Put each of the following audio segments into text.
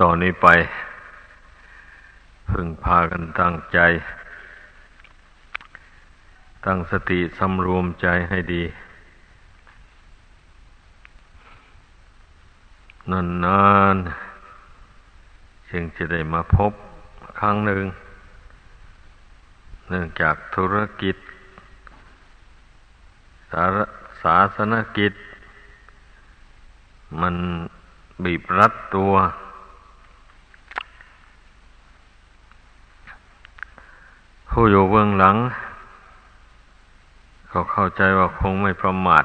ต่อนนี้ไป พึงพากันตั้งใจ ตั้งสติสำรวมใจให้ดี นานนานจึงจะได้มาพบครั้งหนึ่ง เนื่องจากธุรกิจ สาสาสนกิจ มันบีบรัดตัว ผู้อยู่เบื้องหลัง เขาเข้าใจว่าคงไม่ประมาท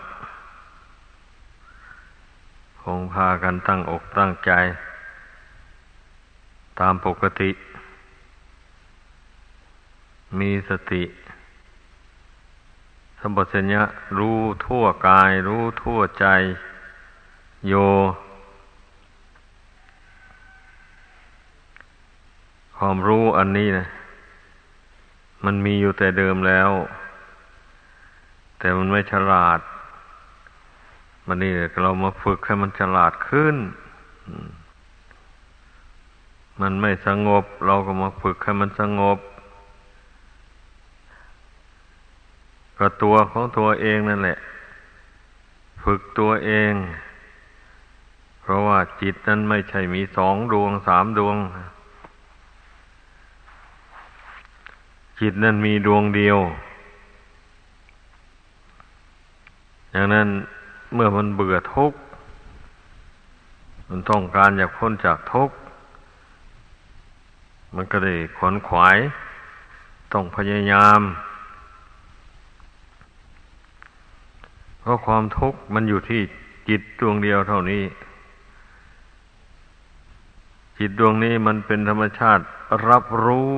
คงพากันตั้งอกตั้งใจ ตามปกติ มีสติสมบัติญะรู้ทั่วกาย รู้ทั่วใจ โย ความรู้อันนี้นะ มันมีอยู่แต่เดิมแล้ว แต่มันไม่ฉลาด มันนี่เรามาฝึกให้มันฉลาดขึ้น มันไม่สงบ เราก็มาฝึกให้มันสงบก็ตัวของตัวเองนั่นแหละ ฝึกตัวเอง เพราะว่าจิตนั้นไม่ใช่มีสองดวงสามดวง จิตนั้นมีดวงเดียวอย่างนั้นเมื่อมันเบื่อทุกข์มันต้องการอยากพ้นจากทุกข์มันก็ได้ขวนขวาย ต้องพยายาม เพราะความทุกข์มันอยู่ที่จิตดวงเดียวเท่านี้ จิตดวงนี้มันเป็นธรรมชาติรับรู้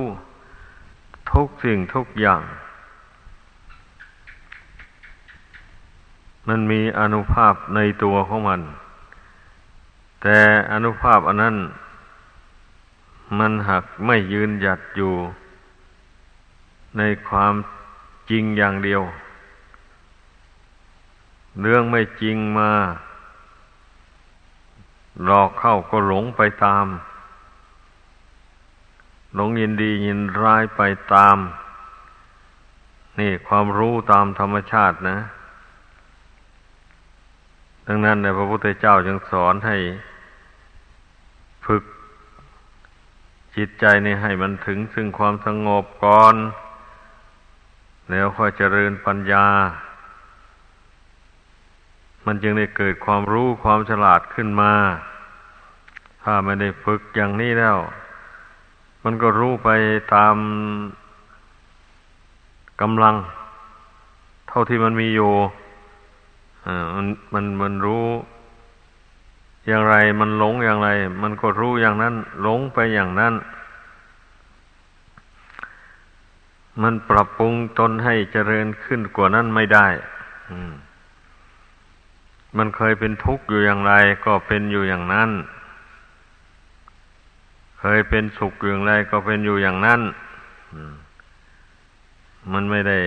ทุกสิ่งทุกอย่าง มันมีอนุภาพในตัวของมัน แต่อนุภาพอันนั้น มันหักไม่ยืนหยัดอยู่ ในความจริงอย่างเดียว เรื่องไม่จริงมาหลอกเข้าก็หลงไปตาม หลงยินดียินร้ายไปตาม นี่ความรู้ตามธรรมชาตินะ ดังนั้นในพระพุทธเจ้าจึงสอนให้ ฝึกจิตใจนี่ให้มันถึงซึ่งความสงบก่อน แล้วค่อยเจริญปัญญา มันจึงได้เกิดความรู้ความฉลาดขึ้นมา ถ้าไม่ได้ฝึกอย่างนี้แล้ว มันก็รู้ไปตามกำลัง เท่าที่มันมีอยู่มันมันมันรู้อย่างไร มันหลงอย่างไร มันก็รู้อย่างนั้น หลงไปอย่างนั้น มันปรับปรุงตนให้เจริญขึ้นกว่านั้นไม่ได้มันเคยเป็นทุกข์อยู่อย่างไร ก็เป็นอยู่อย่างนั้น เคยเป็นสุขอย่างไรก็เป็นอยู่อย่างนั้นมันไม่ได้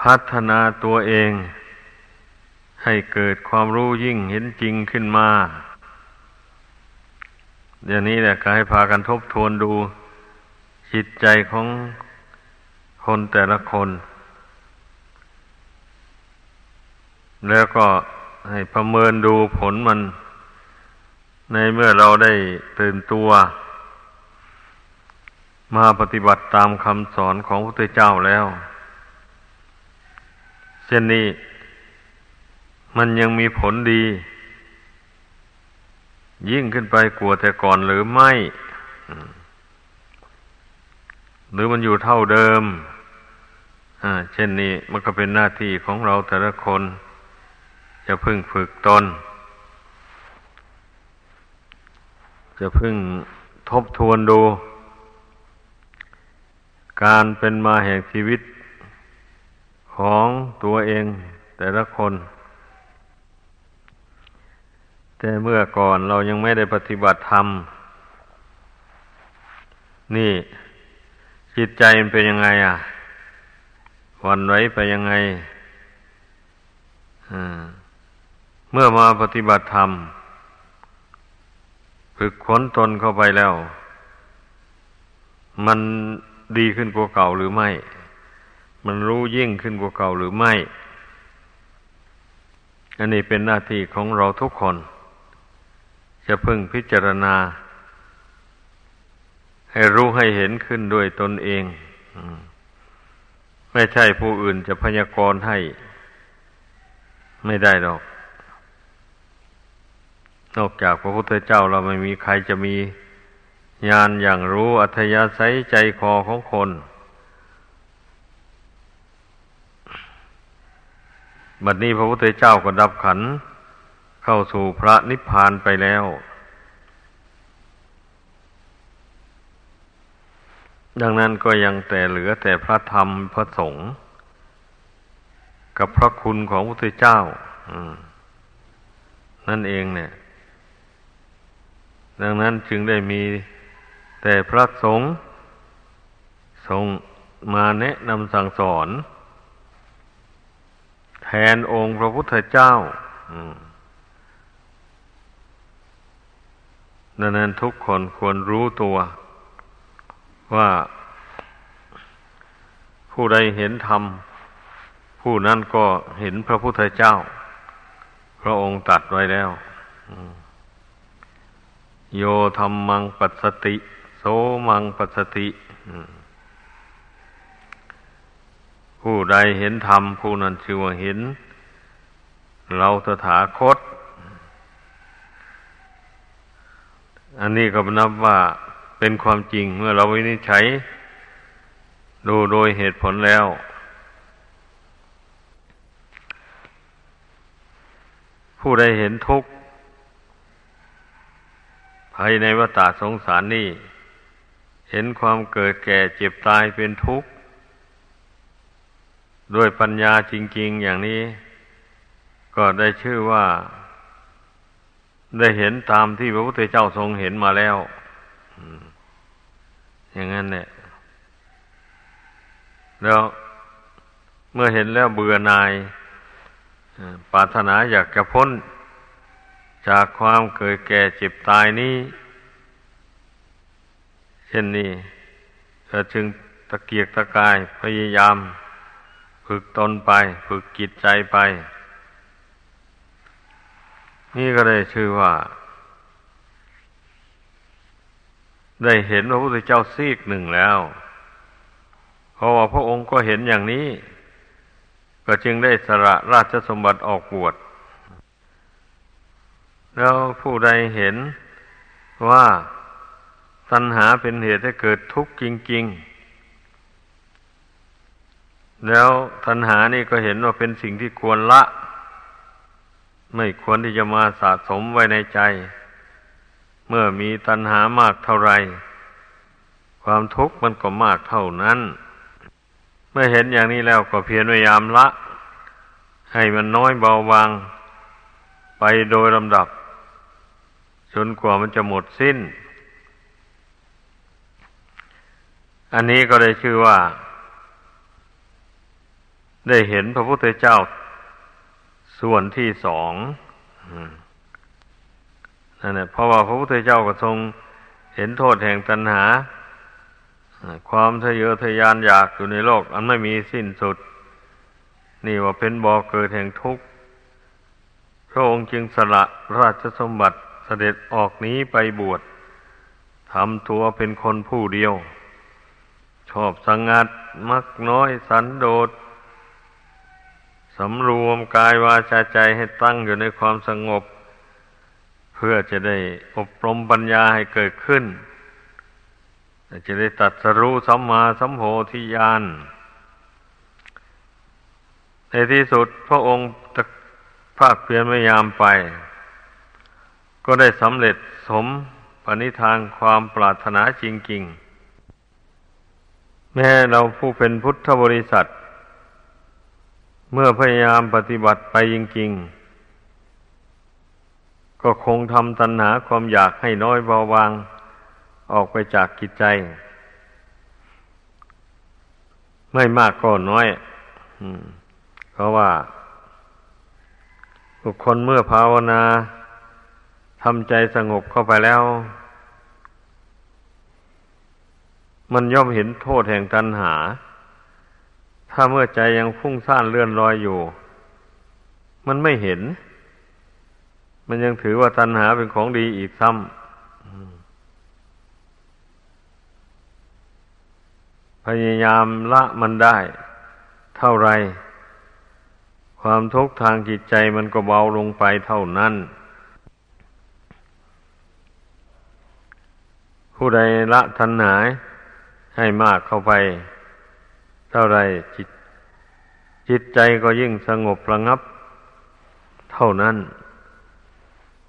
พัฒนาตัวเอง ให้เกิดความรู้ยิ่งเห็นจริงขึ้นมา เดี๋ยวนี้แหละก็ให้พากันทบทวนดูจิตใจของคนแต่ละคน แล้วก็ให้ประเมินดูผลมัน ในเมื่อเราได้ตื่นตัว มาปฏิบัติตามคำสอนของพระพุทธเจ้าแล้ว เช่นนี้ มันยังมีผลดี ยิ่งขึ้นไปกลัวแต่ก่อนหรือไม่ หรือมันอยู่เท่าเดิมเช่นนี้มันก็เป็นหน้าที่ของเราแต่ละคน จะพึ่งฝึกตน จะพึ่งทบทวนดู การเป็นมาแห่งชีวิตของตัวเองแต่ละคน แต่เมื่อก่อนเรายังไม่ได้ปฏิบัติธรรม นี่จิตใจมันเป็นยังไงอะวันไว้ไปยังไงเมื่อมาปฏิบัติธรรม ฝึกขนตนเข้าไปแล้ว มันดีขึ้นกว่าเก่าหรือไม่ มันรู้ยิ่งขึ้นกว่าเก่าหรือไม่ อันนี้เป็นหน้าที่ของเราทุกคน จะพึงพิจารณา ให้รู้ให้เห็นขึ้นด้วยตนเอง ไม่ใช่ผู้อื่นจะพยากรณ์ให้ ไม่ได้หรอก นอกจากพระพุทธเจ้าเราไม่มีใครจะมีญาณอย่างรู้อัธยาศัยใจคอของคน บัดนี้พระพุทธเจ้าก็ดับขัน เข้าสู่พระนิพพานไปแล้ว ดังนั้นก็ยังแต่เหลือแต่พระธรรมพระสงฆ์กับพระคุณของพระพุทธเจ้านั่นเองเนี่ย ดังนั้นจึงได้มีแต่พระสงฆ์ทรงมาแนะนำสั่งสอน แทนองค์พระพุทธเจ้าดังนั้นทุกคนควรรู้ตัว ว่าผู้ใดเห็นธรรม ผู้นั้นก็เห็นพระพุทธเจ้า พระองค์ตัดไว้แล้ว โยธรรมังปัสสติ โสมังปัสสติ ผู้ใดเห็นธรรม ผู้นั้นชื่อว่าเห็น เราตถาคต อันนี้ก็นับว่าเป็นความจริงเมื่อเราวินิจฉัย ดูโดยเหตุผลแล้วผู้ใดเห็นทุกข์ ภายในวัฏสงสารนี่ เห็นความเกิดแก่เจ็บตายเป็นทุกข์ ด้วยปัญญาจริง ๆ อย่างนี้ ก็ได้ชื่อว่า ได้เห็นตามที่พระพุทธเจ้าทรงเห็นมาแล้ว อย่างนั้นเนี่ย แล้วเมื่อเห็นแล้วเบื่อหน่ายปรารถนาอยากจะพ้น จากความเกิดแก่เจ็บตายนี้ เช่นนี้ก็จึงตะเกียกตะกายพยายาม ฝึกตนไป ฝึกจิตใจไป นี่ก็ได้ชื่อว่า ได้เห็นพระพุทธเจ้าซีกหนึ่งแล้ว เพราะว่าพระองค์ก็เห็นอย่างนี้ ก็จึงได้สละราชสมบัติออกบวช แล้วผู้ใดเห็นว่าตัณหาเป็นเหตุให้เกิดทุกข์จริง ๆ แล้วตัณหานี่ก็เห็นว่าเป็นสิ่งที่ควรละ ไม่ควรที่จะมาสะสมไว้ในใจ เมื่อมีตัณหามากเท่าไร ความทุกข์มันก็มากเท่านั้น เมื่อเห็นอย่างนี้แล้วก็เพียรพยายามละ ให้มันน้อยเบาบางไปโดยลำดับ จนกว่ามันจะหมดสิ้น อันนี้ก็ได้ชื่อว่า ได้เห็นพระพุทธเจ้าส่วนที่สองนั่นแหละเพราะว่าพระพุทธเจ้าก็ทรงเห็นโทษแห่งตัณหา ความทะเยอทะยานอยากอยู่ในโลก อันไม่มีสิ้นสุด นี่ว่าเป็นบ่อเกิดแห่งทุกข์ พระองค์จึงสละราชสมบัติ เสด็จออกนี้ไปบวชทำตัวเป็นคนผู้เดียว ชอบสังงัดมักน้อยสันโดษสำรวมกายวาจาใจให้ตั้งอยู่ในความสงบ เพื่อจะได้อบรมปัญญาให้เกิดขึ้น จะได้ตัดสรู้สัมมาสัมโพธิญาณในที่สุดพระองค์ภาคเพียรพยายามไป ก็ได้สำเร็จสมปณิธานความปรารถนาจริงๆ แม้เราผู้เป็นพุทธบริษัท เมื่อพยายามปฏิบัติไปจริงๆ ก็คงทำตัณหาความอยากให้น้อยเบาบางออกไปจากกิจใจ ไม่มากก็น้อยเพราะว่าบุคคลเมื่อภาวนา ทำใจสงบเข้าไปแล้ว มันย่อมเห็นโทษแห่งตัณหา ถ้าเมื่อใจยังฟุ้งซ่านเลื่อนลอยอยู่ มันไม่เห็น มันยังถือว่าตัณหาเป็นของดีอีกซ้ำพยายามละมันได้ เท่าไร ความทุกข์ทางจิตใจมันก็เบาลงไปเท่านั้น ผู้ใดละทันหายให้มากเข้าไป เท่าไรจิต จิตใจก็ยิ่งสงบระงับ เท่านั้น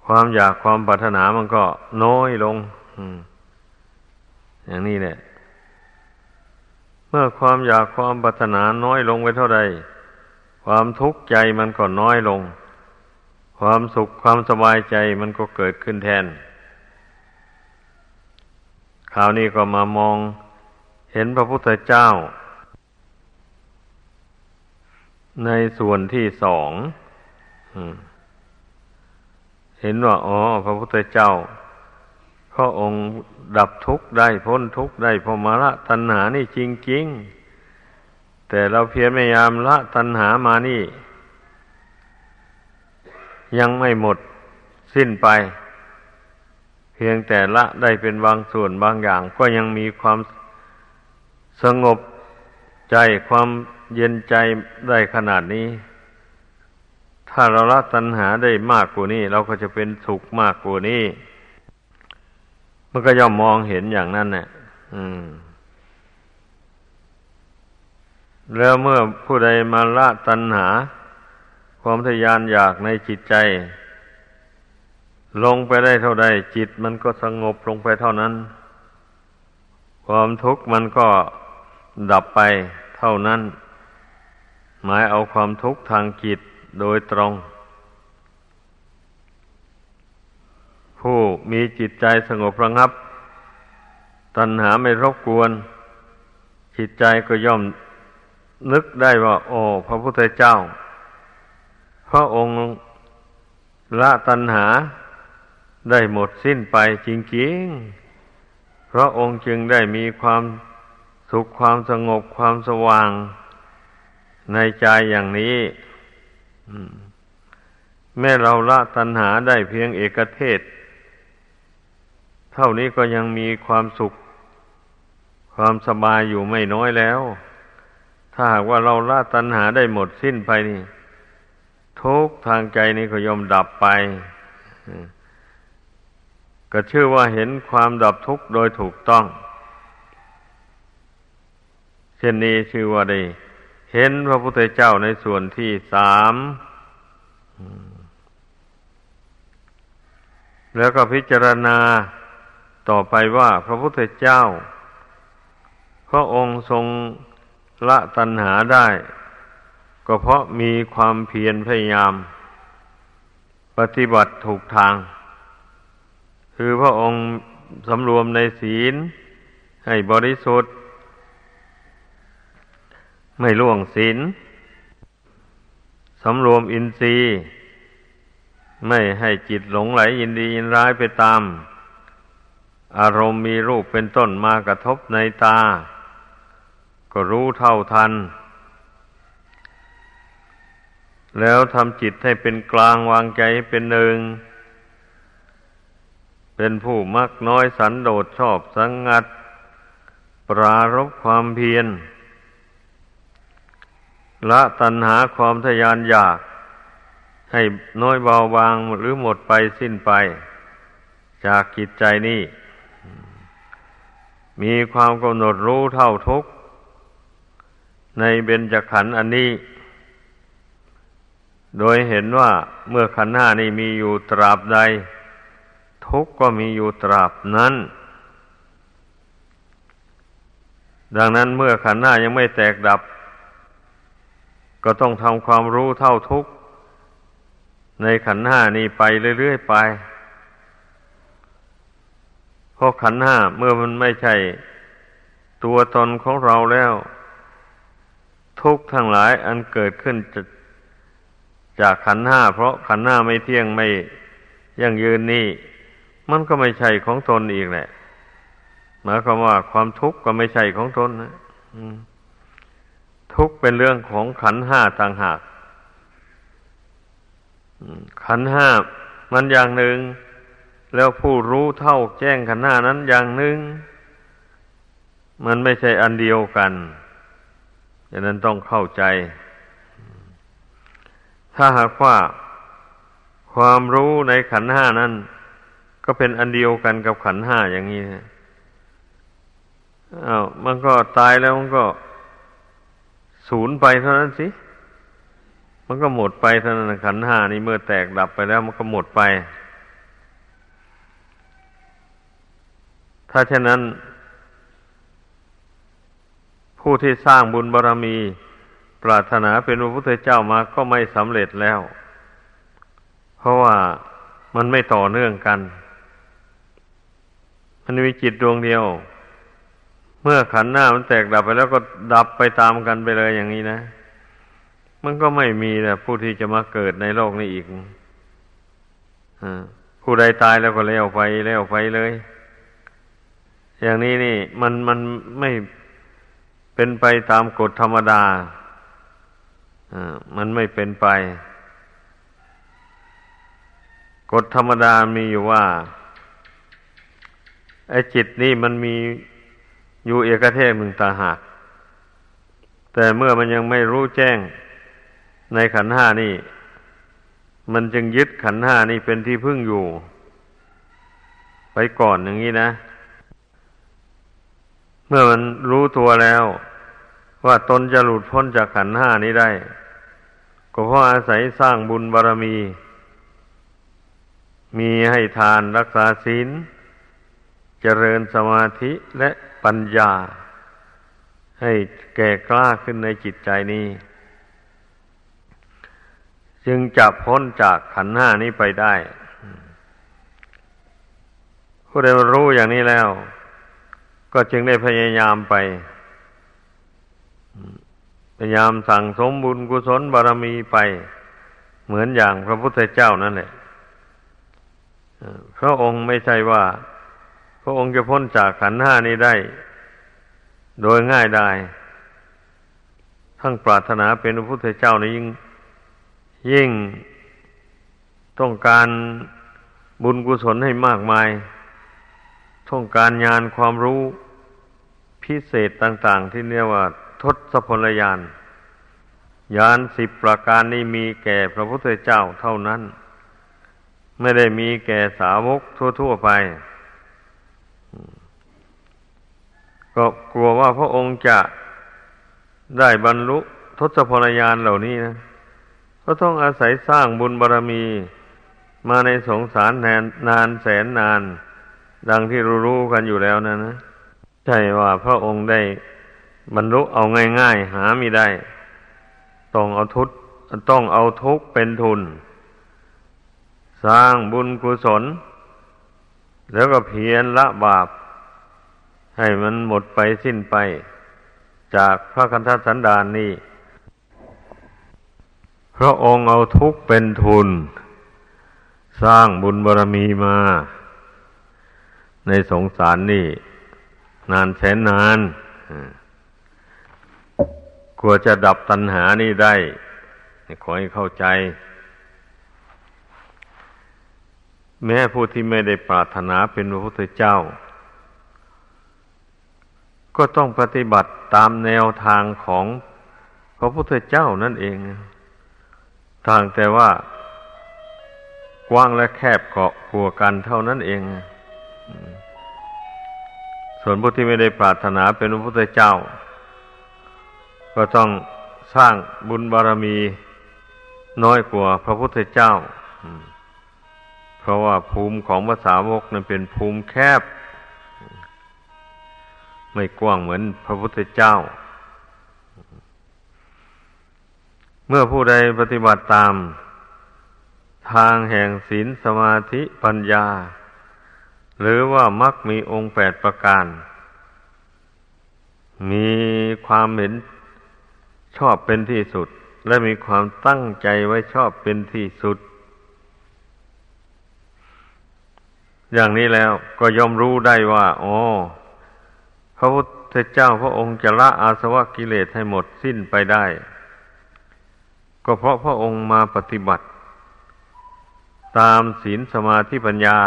ความอยากความปรารถนามันก็น้อยลงอย่างนี้แหละเมื่อความอยากความปรารถนาน้อยลงไปเท่าใด ความทุกข์ใจมันก็น้อยลง ความสุขความสบายใจมันก็เกิดขึ้นแทน คราวนี้ก็มามองเห็นพระพุทธเจ้า ในส่วนที่สองเห็นว่าอ๋อ พระพุทธเจ้าพระองค์ดับทุกข์ได้พ้นทุกข์ได้พมละตัณหานี่จริงๆ แต่เราเพียรพยายามละตัณหามานี่ ยังไม่หมดสิ้นไป พียงแต่ละได้เป็นบางส่วนบางอย่าง ก็ยังมีความสงบใจความเย็นใจได้ขนาดนี้ ถ้าเราละตัณหาได้มากกว่านี้ เราก็จะเป็นสุขมากกว่านี้มันก็ย่อมมองเห็นอย่างนั้นแหละอืมแล้วเมื่อผู้ใดมาละตัณหา ความทยานอยากในจิตใจ ลงไปได้เท่าใดจิตมันก็สงบลงไปเท่านั้น ความทุกข์มันก็ดับไปเท่านั้น หมายเอาความทุกข์ทางจิตโดยตรง ผู้มีจิตใจสงบระงับ ตัณหาไม่รบกวน จิตใจก็ย่อมนึกได้ว่า โอ้พระพุทธเจ้า พระองค์ละตัณหา ได้หมดสิ้นไปจริงๆ พระองค์จึงได้มีความสุขความสงบความสว่างในใจอย่างนี้แม้เราละตัณหาได้เพียงเอกเทศ เท่านี้ก็ยังมีความสุข ความสบายอยู่ไม่น้อยแล้ว ถ้าหากว่าเราละตัณหาได้หมดสิ้นไปนี่ทุกทางใจนี่ก็ยอมดับไป ก็ชื่อว่าเห็นความดับทุกข์โดยถูกต้อง เช่นนี้ชื่อว่าได้ เห็นพระพุทธเจ้าในส่วนที่สามแล้วก็พิจารณาต่อไปว่าพระพุทธเจ้า พระองค์ทรงละตัณหาได้ ก็เพราะมีความเพียรพยายาม ปฏิบัติถูกทาง คือพระองค์สำรวมในศีล ให้บริสุทธิ์ ไม่ล่วงศีลสำรวมอินทรีย์ ไม่ให้จิตหลงไหลยินดียินร้ายไปตาม อารมณ์มีรูปเป็นต้นมากระทบในตา ก็รู้เท่าทัน แล้วทำจิตให้เป็นกลางวางใจเป็นหนึ่ง เป็นผู้มักน้อยสันโดษชอบสังงัด ปรารบความเพียรละตัณหาความทยานอยาก ให้น้อยเบาบางหรือหมดไปสิ้นไป จากจิตใจนี้มีความกำหนดรู้เท่าทุกในเบญจขันธ์อันนี้ โดยเห็นว่าเมื่อขันธ์ห้านี้มีอยู่ตราบใด ทุกข์ก็มีอยู่ตราบนั้น ดังนั้นเมื่อขันธ์ห้ายังไม่แตกดับ ก็ต้องทำความรู้เท่าทุกข์ในขันธ์ห้านี้ไปเรื่อยๆไป เพราะขันธ์ห้าเมื่อมันไม่ใช่ตัวตนของเราแล้ว ทุกข์ทั้งหลายอันเกิดขึ้นจากขันห้าเพราะขันห้าไม่เที่ยงไม่ยั่งยืนนี่ มันก็ไม่ใช่ของตนอีกแหละหมายความว่าความทุกข์ก็ไม่ใช่ของตนนะทุกข์เป็นเรื่องของขันห้าต่างหากขันห้ามันอย่างหนึ่ง แล้วผู้รู้เท่าแจ้งขันห้านั้นอย่างหนึ่ง มันไม่ใช่อันเดียวกันดังนั้นต้องเข้าใจ ถ้าหากว่าความรู้ในขันห้านั้น ก็เป็นอันเดียวกันกับขันห้าอย่างนี้อ้าวมันก็ตายแล้วมันก็ศูนย์ไปเท่านั้นสิ มันก็หมดไปเท่านั้นขันห้านี่เมื่อแตกดับไปแล้วมันก็หมดไป ถ้าเช่นนั้น ผู้ที่สร้างบุญบารรมี ปรารถนาเป็นพระพุทธเจ้ามาก็ไม่สำเร็จแล้ว เพราะว่ามันไม่ต่อเนื่องกัน มันมีจิตดวงเดียว เมื่อขันหน้ามันแตกดับไปแล้วก็ดับไปตามกันไปเลยอย่างนี้นะ มันก็ไม่มีแหละผู้ที่จะมาเกิดในโลกนี้อีกอผู้ใดตายแล้วก็แล้วไปแล้วไปเลย อย่างนี้นี่ มันมันไม่เป็นไปตามกฎธรรมดาอ่ามันไม่เป็นไป กฎธรรมดามีอยู่ว่า ไอ้จิตนี่มันมีอยู่เอกเทศหนึ่งตาหาก แต่เมื่อมันยังไม่รู้แจ้งในขันห้านี่ มันจึงยึดขันห้านี่เป็นที่พึ่งอยู่ ไปก่อนอย่างนี้นะ เมื่อมันรู้ตัวแล้ว ว่าตนจะหลุดพ้นจากขันห้านี้ได้ ก็เพราะอาศัยสร้างบุญบารรมี มีให้ทานรักษาศีล เจริญสมาธิและปัญญา ให้แก่กล้าขึ้นในจิตใจนี้ จึงจะพ้นจากขันห้านี้ไปได้ ผู้ใดรู้อย่างนี้แล้ว ก็จึงได้พยายามไป พยายามสั่งสมบุญกุศลบารมีไป เหมือนอย่างพระพุทธเจ้านั่นแหละพระองค์ไม่ใช่ว่า ระองค์จะพ้นจากขันห้านี้ได้ โดยง่ายได้ทั้งปรารถนาเป็นพระพุทธเจ้านี่ยิ่ง ยิ่งต้องการบุญกุศลให้มากมาย ต้องการญาณความรู้พิเศษต่าง ๆ ที่เรียกว่า ทศพลยานญาณสิบประการนี้มีแก่พระพุทธเจ้าเท่านั้น ไม่ได้มีแก่สาวกทั่ว ๆ ไป ก็กลัวว่าพระองค์จะได้บรรลุทศพลยานเหล่านี้นะก็ต้องอาศัยสร้างบุญบารรมีมาในสงสารแนนนานแสนนาน ดังที่รู้ๆกันอยู่แล้วนะนะใช่ว่าพระองค์ได้บรรลุเอาง่าย ๆ หาไม่ได้ ต้องเอาทุตต้องเอาทุกเป็นทุน สร้างบุญกุศล แล้วก็เพียรละบาป ให้มันหมดไปสิ้นไป จากพระคันธสันดานนี้ พระองค์เอาทุกเป็นทุน สร้างบุญบารรมีมา ในสงสารนี่ นานแสนนานกลัวจะดับตัณหานี่ได้ ขอให้เข้าใจ แม้ผู้ที่ไม่ได้ปรารถนาเป็นพระพุทธเจ้า ก็ต้องปฏิบัติตามแนวทางของพระพุทธเจ้านั่นเอง ทางแต่ว่ากว้างและแคบเกาะกลัวกันเท่านั้นเอง ส่วนผู้ที่ไม่ได้ปรารถนาเป็นพระพุทธเจ้า ก็ต้องสร้างบุญบารมีน้อยกว่าพระพุทธเจ้า เพราะว่าภูมิของภาษาวกนั้นเป็นภูมิแคบ ไม่กว้างเหมือนพระพุทธเจ้า เมื่อผู้ใดปฏิบัติตาม ทางแห่งศีลสมาธิปัญญา หรือว่ามักมีองค์แปดประการ มีความเห็นชอบเป็นที่สุด และมีความตั้งใจไว้ชอบเป็นที่สุด อย่างนี้แล้วก็ยอมรู้ได้ว่า อ๋อ พระพุทธเจ้าพระองค์จะละอาสวะกิเลสให้หมดสิ้นไปได้ ก็เพราะพระองค์มาปฏิบัติ ตามศีลสมาธิปัญญา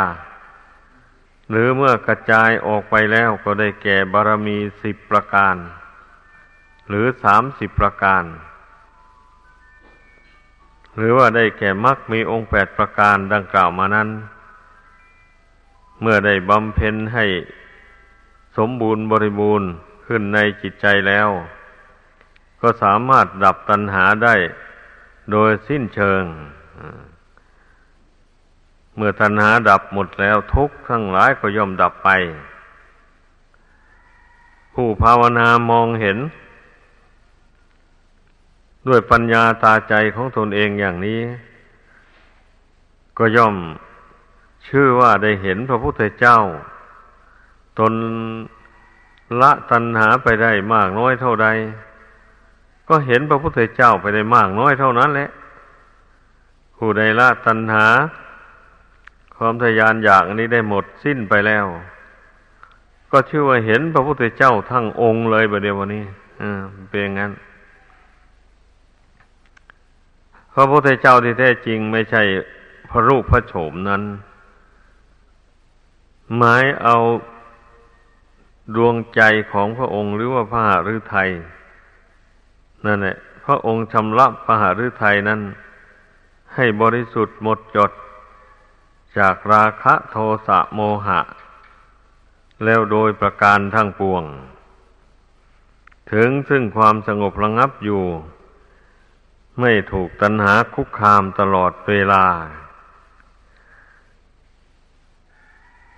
หรือเมื่อกระจายออกไปแล้วก็ได้แก่บารมีสิบประการ หรือสามสิบประการ หรือว่าได้แก่มรรคมีองค์แปดประการดังกล่าวมานั้น เมื่อได้บำเพ็ญให้ สมบูรณ์บริบูรณ์ขึ้นในจิตใจแล้ว ก็สามารถดับตัณหาได้โดยสิ้นเชิง เมื่อตัณหาดับหมดแล้วทุกข์ทั้งหลายก็ย่อมดับไป ผู้ภาวนามองเห็น ด้วยปัญญาตาใจของตนเองอย่างนี้ ก็ย่อมชื่อว่าได้เห็นพระพุทธเจ้า ตนละตัณหาไปได้มากน้อยเท่าใด ก็เห็นพระพุทธเจ้าไปได้มากน้อยเท่านั้นแหละผู้ใดละตัณหา ความทยานอยากนี้ได้หมดสิ้นไปแล้ว ก็ชื่อว่าเห็นพระพุทธเจ้าทั้งองค์เลยประเดี๋ยววันนี้อ่าเป็นอย่างนั้นพระพุทธเจ้าที่แท้จริงไม่ใช่พระรูปพระโฉมนั้น หมายเอา ดวงใจของพระองค์หรือว่าพระหฤทัยนั่นแหละพระองค์ชำระพระหฤทัยนั้น ให้บริสุทธิ์หมดจด จากราคะโทสะโมหะ แล้วโดยประการทั้งปวง ถึงซึ่งความสงบระงับอยู่ ไม่ถูกตัณหาคุกคามตลอดเวลา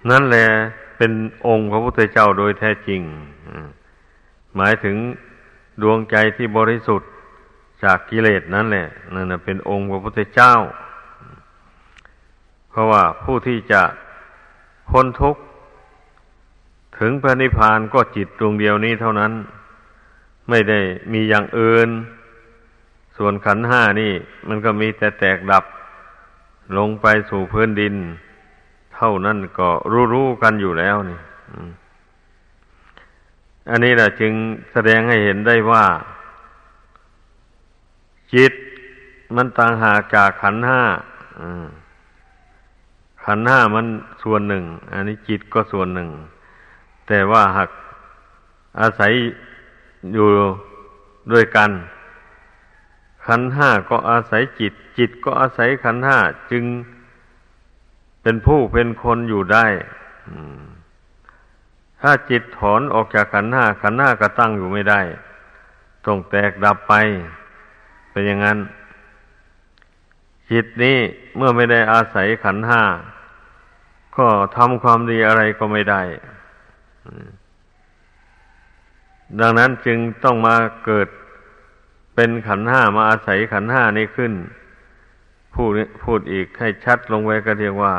นั่นแหละ เป็นองค์พระพุทธเจ้าโดยแท้จริง หมายถึงดวงใจที่บริสุทธิ์จากกิเลสนั่นแหละนั่นเป็นองค์พระพุทธเจ้า เพราะว่าผู้ที่จะพ้นทุกข์ถึงพระนิพพานก็จิตดวงเดียวนี้เท่านั้น ไม่ได้มีอย่างอื่น ส่วนขันห้านี่ มันก็มีแต่แตกดับลงไปสู่พื้นดิน เท่านั้นก็รู้ๆกันอยู่แล้วนี่อันนี้แหละจึงแสดงให้เห็นได้ว่า จิตมันต่างหากจากขันห้าขันห้ามันส่วนหนึ่ง อันนี้จิตก็ส่วนหนึ่ง แต่ว่าหากอาศัยอยู่ด้วยกัน ขันห้าก็อาศัยจิต จิตก็อาศัยขันห้าจึง เป็นผู้เป็นคนอยู่ได้ถ้าจิตถอนออกจากขันห้าขันห้าก็ตั้งอยู่ไม่ได้ต้องแตกดับไป เป็นอย่างนั้น จิตนี้เมื่อไม่ได้อาศัยขันห้า ก็ทำความดีอะไรก็ไม่ได้ ดังนั้นจึงต้องมาเกิดเป็นขันห้ามาอาศัยขันห้านี้ขึ้น พูดพูดอีกให้ชัดลงไว้ก็เรียกว่า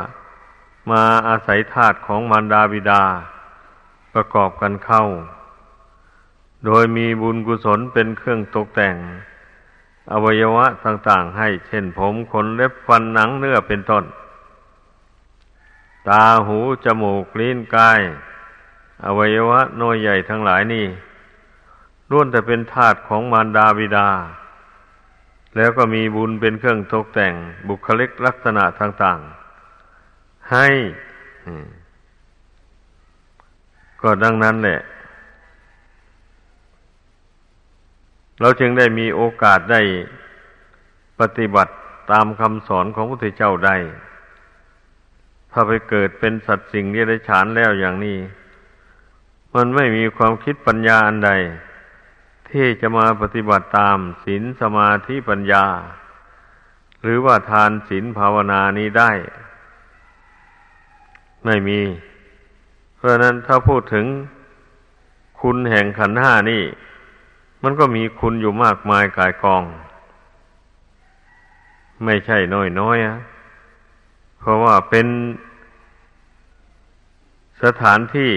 มาอาศัยธาตุของมารดาบิดา ประกอบกันเข้า โดยมีบุญกุศลเป็นเครื่องตกแต่ง อวัยวะต่างๆ ให้เช่นผมขนเล็บฟันหนังเนื้อเป็นต้น ตาหูจมูกลิ้นกาย อวัยวะน้อยใหญ่ทั้งหลายนี่ล้วนแต่เป็นธาตุของมารดาบิดา แล้วก็มีบุญเป็นเครื่องตกแต่งบุคลิกลักษณะต่างๆ ให้ ก็ดังนั้นแหละ เราจึงได้มีโอกาสได้ปฏิบัติตามคำสอนของพระพุทธเจ้าได้ ถ้าไปเกิดเป็นสัตว์สิ่งที่ได้ฉานแล้วอย่างนี้ มันไม่มีความคิดปัญญาอันใด ที่จะมาปฏิบัติตามศีลสมาธิปัญญา หรือว่าทานศีลภาวนานี้ได้ ไม่มี เพราะนั้นถ้าพูดถึงคุณแห่งขันห้านี่ มันก็มีคุณอยู่มากมายกายกอง ไม่ใช่น้อยน้อยอะเพราะว่าเป็นสถานที่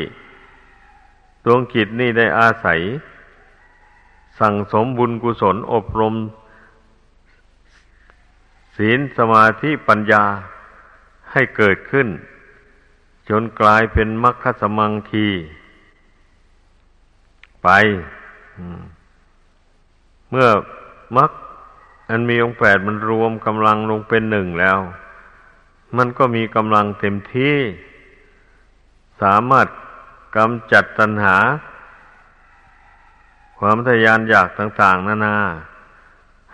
ดวงกิจนี่ได้อาศัย สั่งสมบุญกุศลอบรม ศีลสมาธิปัญญาให้เกิดขึ้น จนกลายเป็นมรรคสมังคี ไป เมื่อมรรคอันมีองค์แปดมันรวมกำลังลงเป็นหนึ่งแล้ว มันก็มีกำลังเต็มที่ สามารถกำจัดตัณหา ความทยานอยากต่าง ๆ นานา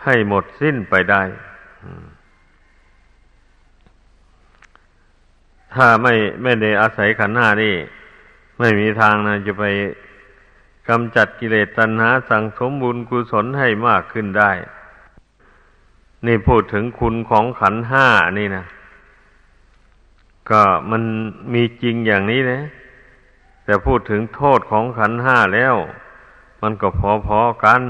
ให้หมดสิ้นไปได้ ถ้าไม่ไม่ได้อาศัยขันธ์ห้านี่ ไม่มีทางนะจะไปกำจัดกิเลสตัณหาสั่งสมบุญกุศลให้มากขึ้นได้ นี่พูดถึงคุณของขันห้านี่นะ ก็มันมีจริงอย่างนี้นะ แต่พูดถึงโทษของขันห้าแล้ว มันก็พอๆกัน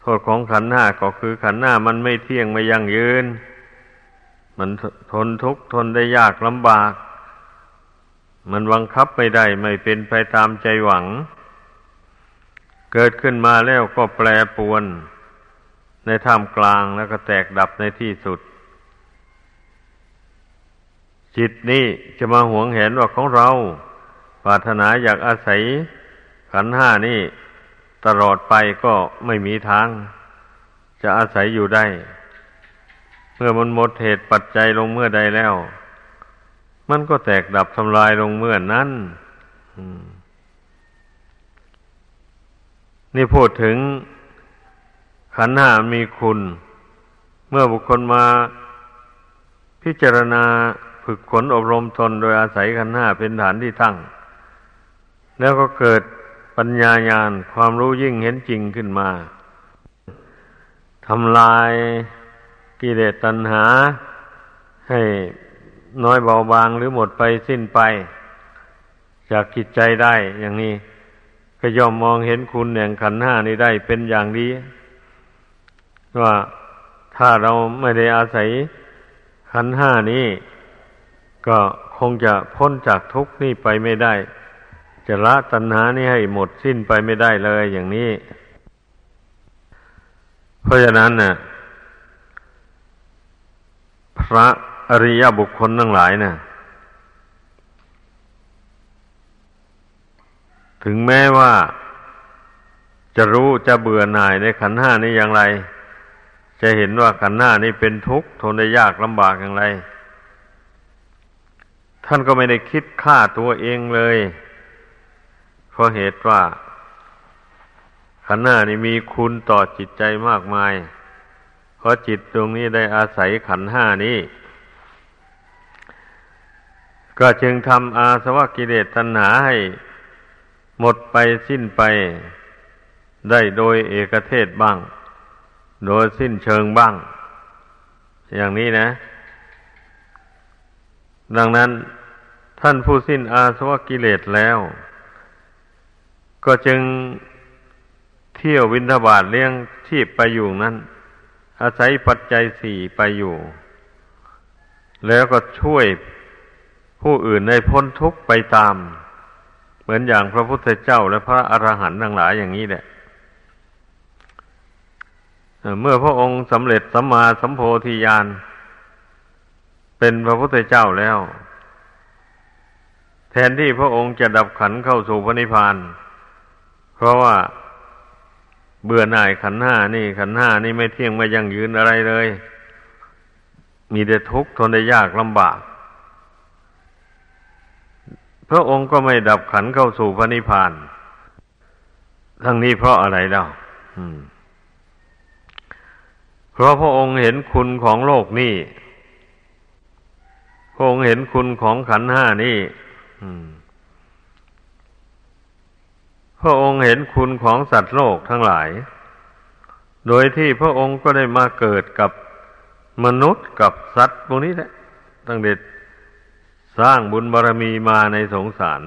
โทษของขันห้าก็คือขันห้ามันไม่เที่ยงไม่ยั่งยืน มันทนทุกข์ทนได้ยากลำบาก มันบังคับไม่ได้ไม่เป็นไปตามใจหวัง เกิดขึ้นมาแล้วก็แปรปวน ในท่ามกลางแล้วก็แตกดับในที่สุดจิตนี้จะมาหวงเห็นว่าของเรา ปรารถนาอยากอาศัย ขันห้านี่ตลอดไปก็ไม่มีทาง จะอาศัยอยู่ได้ เมื่อมันหมดเหตุปัจจัยลงเมื่อใดแล้ว มันก็แตกดับทำลายลงเมื่อนั้นนี่พูดถึงขันห้ามีคุณ เมื่อบุคคลมาพิจารณาฝึกขนอบรมตนโดยอาศัยขันห้าเป็นฐานที่ตั้ง แล้วก็เกิด ปัญญาญาณความรู้ยิ่งเห็นจริงขึ้นมาทำลายกิเลสตัณหา ให้น้อยเบาบางหรือหมดไปสิ้นไป จากจิตใจได้อย่างนี้ ก็ย่อมมองเห็นคุณแห่งขันห้านี้ได้เป็นอย่างดีว่าถ้าเราไม่ได้อาศัยขันห้านี้ ก็คงจะพ้นจากทุกข์นี้ไปไม่ได้ จะละตัณหานี้ให้หมดสิ้นไปไม่ได้เลยอย่างนี้ เพราะฉะนั้นน่ะพระอริยบุคคลทั้งหลายนะ่ะถึงแม้ว่าจะรู้จะเบื่อหน่ายในขันห้านี้อย่างไร จะเห็นว่าขันห้านี้เป็นทุกข์ทนได้ยากลำบากอย่างไร ท่านก็ไม่ได้คิดฆ่าตัวเองเลย ราะเหตุว่า ขันห้านี้มีคุณต่อจิตใจมากมาย เพราะจิตตรงนี้ได้อาศัยขันห้านี้ ก็จึงทำอาสวะกิเลสตัณหาให้ หมดไปสิ้นไป ได้โดยเอกเทศบ้าง โดยสิ้นเชิงบ้าง อย่างนี้นะ ดังนั้นท่านผู้สิ้นอาสวะกิเลสแล้ว ก็จึงเที่ยววินทบาทเลี้ยงชีพไปอยู่นั้น อาศัยปัจจัยสี่ไปอยู่ แล้วก็ช่วยผู้อื่นในพ้นทุกข์ไปตาม เหมือนอย่างพระพุทธเจ้าและพระอรหันต์ทั้งหลายอย่างนี้แหละเมื่อพระองค์สำเร็จสัมมาสัมโพธิญาณเป็นพระพุทธเจ้าแล้ว แทนที่พระองค์จะดับขันเข้าสู่พระนิพพานเพราะว่าเบื่อหน่ายขันห้านี่ ขันห้านี่ไม่เที่ยงไม่ยั่งยืนอะไรเลย มีแต่ทุกข์ทนได้ยากลำบาก พระองค์ก็ไม่ดับขันเข้าสู่พระนิพพาน ทั้งนี้เพราะอะไรเล่าเพราะพระองค์เห็นคุณของโลกนี่ พระองค์เห็นคุณของขันห้านี่ พระองค์เห็นคุณของสัตว์โลกทั้งหลาย โดยที่พระองค์ก็ได้มาเกิดกับมนุษย์กับสัตว์พวกนี้แหละตั้งแต่สร้างบุญบารรมีมาในสงสาร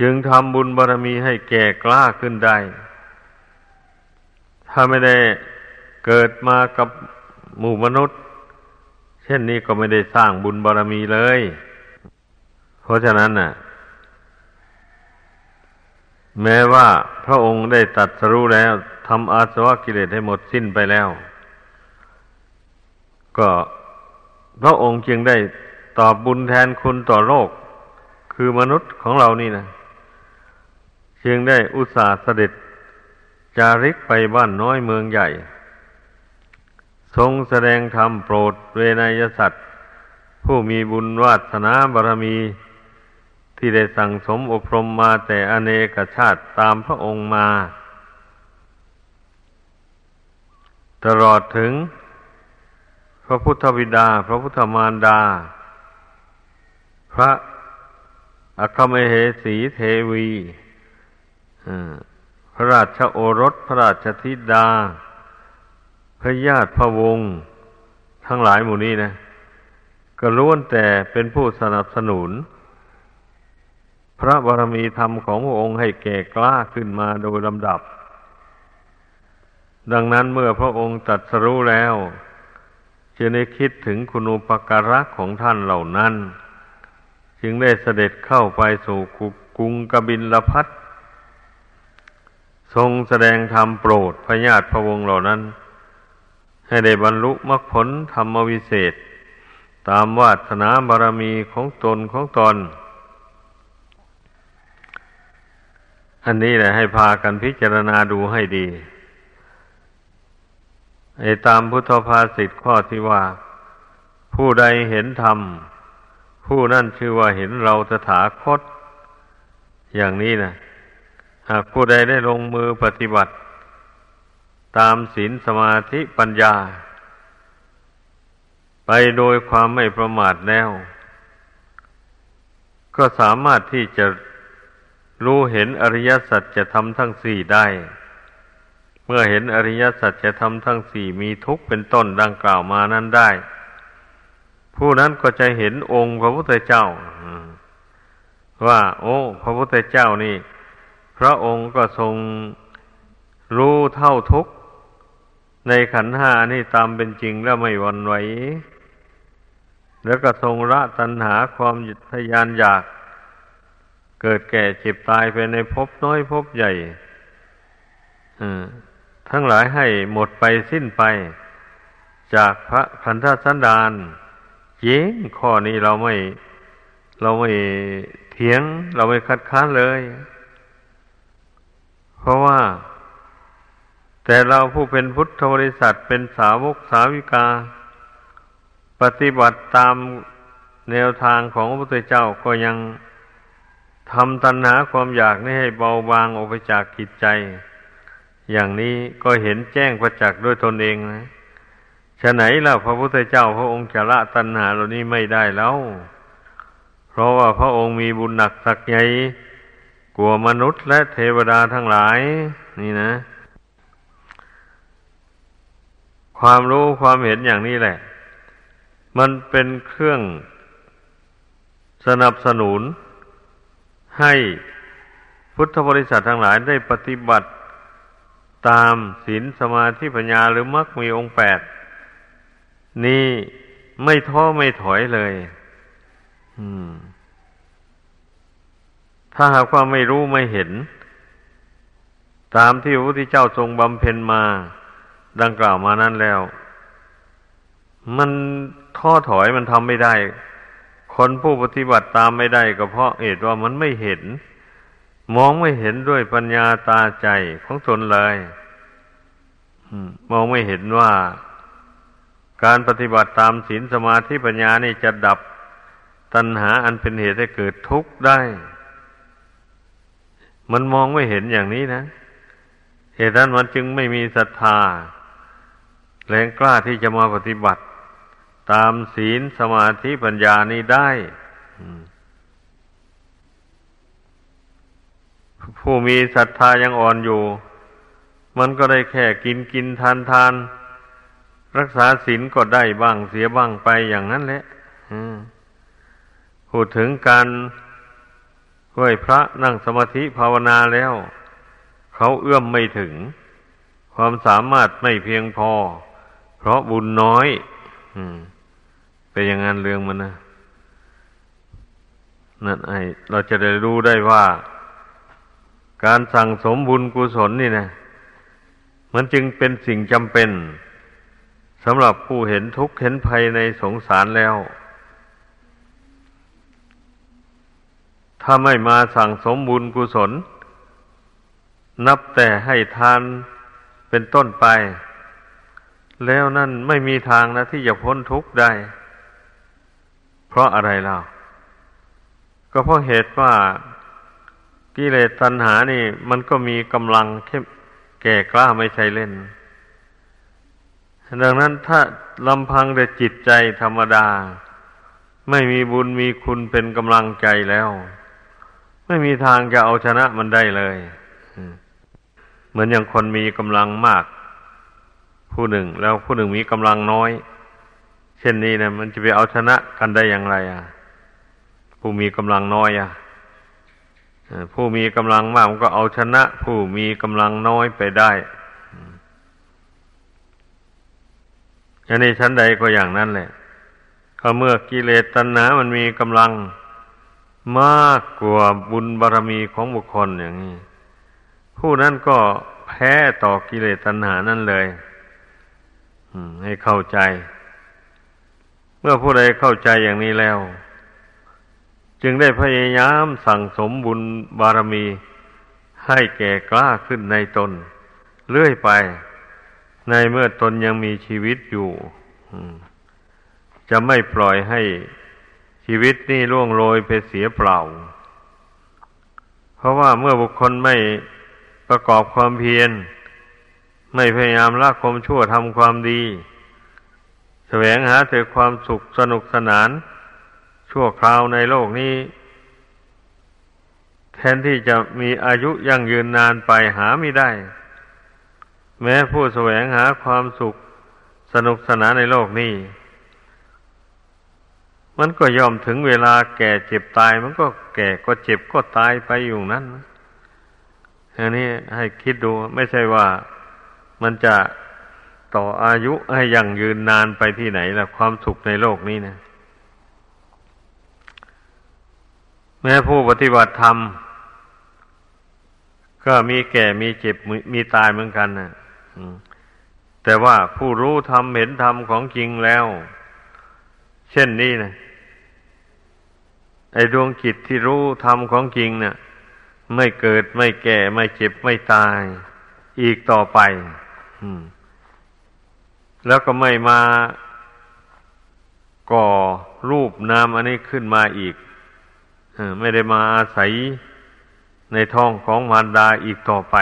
จึงทำบุญบารรมีให้แก่กล้าขึ้นได้ ถ้าไม่ได้เกิดมากับหมู่มนุษย์ เช่นนี้ก็ไม่ได้สร้างบุญบารรมีเลย เพราะฉะนั้นน่ะ แม้ว่าพระองค์ได้ตัดสรู้แล้วทำอาสวะกิเลสให้หมดสิ้นไปแล้ว ก็พระองค์จึงได้ตอบบุญแทนคุณต่อโลก คือมนุษย์ของเรานี่นะจึงได้อุตส่าห์เสด็จจาริกไปบ้านน้อยเมืองใหญ่ ทรงแสดงธรรมโปรดเวนยสัตว์ ผู้มีบุญวาสนาบารมี ที่ได้สั่งสมอบรมมาแต่อเนกชาติตามพระองค์มา ตลอดถึง พระพุทธบิดา พระพุทธมารดา พระอัคมเหสีเทวีพระราชโอรสพระราชธิดา พระญาติพระวงศ์ทั้งหลายหมู่นี้นะ ก็ล้วนแต่เป็นผู้สนับสนุน พระบารมีธรรมของพระองค์ให้แก่กล้าขึ้นมาโดยลำดับ ดังนั้นเมื่อพระองค์ตัดสรู้แล้วจึงได้คิดถึงคุณูปการะของท่านเหล่านั้น จึงได้เสด็จเข้าไปสู่กรุงกบินลพัททรงแสดงธรรมโปรดพระญาติพระวงศ์เหล่านั้น ให้ได้บรรลุมรรคผลธรรมวิเศษ ตามวาสนาบารมีของตนของตน อันนี้แหละให้พากันพิจารณาดูให้ดีไอ้ตามพุทธภาษิตข้อที่ว่า ผู้ใดเห็นธรรม ผู้นั่นชื่อว่าเห็นเราตถาคต อย่างนี้นะหากผู้ใดได้ลงมือปฏิบัติ ตามศีลสมาธิปัญญา ไปโดยความไม่ประมาทแล้ว ก็สามารถที่จะ รู้เห็นอริยสัจจะทำทั้งสี่ได้ เมื่อเห็นอริยสัจจะทำทั้งสี่มีทุกข์เป็นต้นดังกล่าวมานั้นได้ ผู้นั้นก็จะเห็นองค์พระพุทธเจ้าว่า โอ้ พระพุทธเจ้านี่ พระองค์ก็ทรงรู้เท่าทุกข์ในขันห้านี่ตามเป็นจริงแล้วไม่วันไหวแล้วก็ทรงละตัณหาความทยานอยาก เกิดแก่เจ็บตายไปในภพน้อยภพใหญ่ทั้งหลายให้หมดไปสิ้นไป จากพระพันธสันดานเย้งข้อนี้เราไม่ เราไม่เถียง เราไม่คัดค้านเลย เพราะว่า แต่เราผู้เป็นพุทธบริษัทเป็นสาวกสาวิกา ปฏิบัติตามแนวทางของพระพุทธเจ้าก็ยัง ทำตัณหาความอยากนี้ให้เบาบางออกไปจากจิตใจ อย่างนี้ก็เห็นแจ้งประจักษ์ด้วยตนเองนะฉะไหนล่ะพระพุทธเจ้าพระองค์จะละตัณหาเหล่านี้ไม่ได้แล้ว เพราะว่าพระองค์มีบุญหนักสักใหญ่กว่ามนุษย์และเทวดาทั้งหลาย นี่นะ ความรู้ความเห็นอย่างนี้แหละ มันเป็นเครื่องสนับสนุน ให้พุทธบริษัททั้งหลายได้ปฏิบัติตามศีลสมาธิปัญญาหรือมรรคมีองค์แปดนี่ไม่ท้อไม่ถอยเลยถ้าหากว่าไม่รู้ไม่เห็น ตามที่พระพุทธเจ้าทรงบำเพ็ญมา ดังกล่าวมานั้นแล้ว มันท้อถอยมันทำไม่ได้ คนผู้ปฏิบัติตามไม่ได้ก็เพราะเหตุว่ามันไม่เห็น มองไม่เห็นด้วยปัญญาตาใจของตนเลยมองไม่เห็นว่า การปฏิบัติตามศีลสมาธิปัญญานี่จะดับตัณหาอันเป็นเหตุให้เกิดทุกข์ได้ มันมองไม่เห็นอย่างนี้นะ เหตุนั้นมันจึงไม่มีศรัทธาแรงกล้าที่จะมาปฏิบัติ ตามศีลสมาธิปัญญานี้ได้ผู้มีศรัทธายังอ่อนอยู่ มันก็ได้แค่กินกินทานทาน รักษาศีลก็ได้บ้างเสียบ้างไปอย่างนั้นแหละพูดถึงการไหวพระนั่งสมาธิภาวนาแล้ว เขาเอื้อมไม่ถึง ความสามารถไม่เพียงพอ เพราะบุญน้อย อืม เป็นอย่างนั้นเรื่องมันนะนั่นไอเราจะได้รู้ได้ว่า การสั่งสมบุญกุศลนี่นะมันจึงเป็นสิ่งจำเป็นสำหรับผู้เห็นทุกข์เห็นภัยในสงสารแล้ว ถ้าไม่มาสั่งสมบุญกุศล นับแต่ให้ทานเป็นต้นไป แล้วนั่นไม่มีทางนะที่จะพ้นทุกข์ได้ ราะอะไรเล่าก็เพราะเหตุว่ากิเลสตัณหานี่ มันก็มีกำลังเข้มแก่กล้าไม่ใช่เล่น ดังนั้นถ้าลำพังแต่จิตใจธรรมดา ไม่มีบุญมีคุณเป็นกำลังใจแล้ว ไม่มีทางจะเอาชนะมันได้เลย เหมือนอย่างคนมีกำลังมาก ผู้หนึ่งแล้วผู้หนึ่งมีกำลังน้อย เช่นนี้นะมันจะไปเอาชนะกันได้อย่างไร อะ ผู้มีกำลังน้อยอะผู้มีกำลังมากมันก็เอาชนะ ผู้มีกำลังน้อยไปได้อันนี้ชั้นใดก็อย่างนั้นแหละก็เมื่อกิเลสตัณหา มันมีกำลังมากกว่าบุญบารรมีของบุคคลอย่างนี้ ผู้นั้นก็แพ้ต่อกิเลสตัณหานั่นเลยให้เข้าใจ มื่อผู้ใดเข้าใจอย่างนี้แล้ว จึงได้พยายามสั่งสมบุญบารมี ให้แก่กล้าขึ้นในตน เรื่อยไป ในเมื่อตนยังมีชีวิตอยู่จะไม่ปล่อยให้ชีวิตนี่ล่วงโรยไปเสียเปล่า เพราะว่าเมื่อบุคคลไม่ประกอบความเพียร ไม่พยายามละความชั่วทำความดี แสวงหาแต่ความสุขสนุกสนาน ชั่วคราวในโลกนี้ แทนที่จะมีอายุยั่งยืนนานไปหาไม่ได้ แม้ผู้แสวงหาความสุขสนุกสนานในโลกนี้ มันก็ยอมถึงเวลาแก่เจ็บตาย มันก็แก่ก็เจ็บก็ตายไปอยู่นั้นอันนี้ให้คิดดูไม่ใช่ว่ามันจะ ต่ออายุให้ยั่งยืนนานไปที่ไหนล่ะ ความสุขในโลกนี้นะ แม้ผู้ปฏิบัติธรรม ก็มีแก่มีเจ็บมีตายเหมือนกันนะแต่ว่าผู้รู้ธรรมเห็นธรรมของจริงแล้ว เช่นนี้นะไอดวงจิตที่รู้ธรรมของจริงเนะ่ยไม่เกิดไม่แก่ไม่เจ็บไม่ตาย อีกต่อไป แล้วก็ไม่มาก่อรูปนามอันนี้ขึ้นมาอีกไม่ได้มาอาศัยในท้องของมารดาอีกต่อไป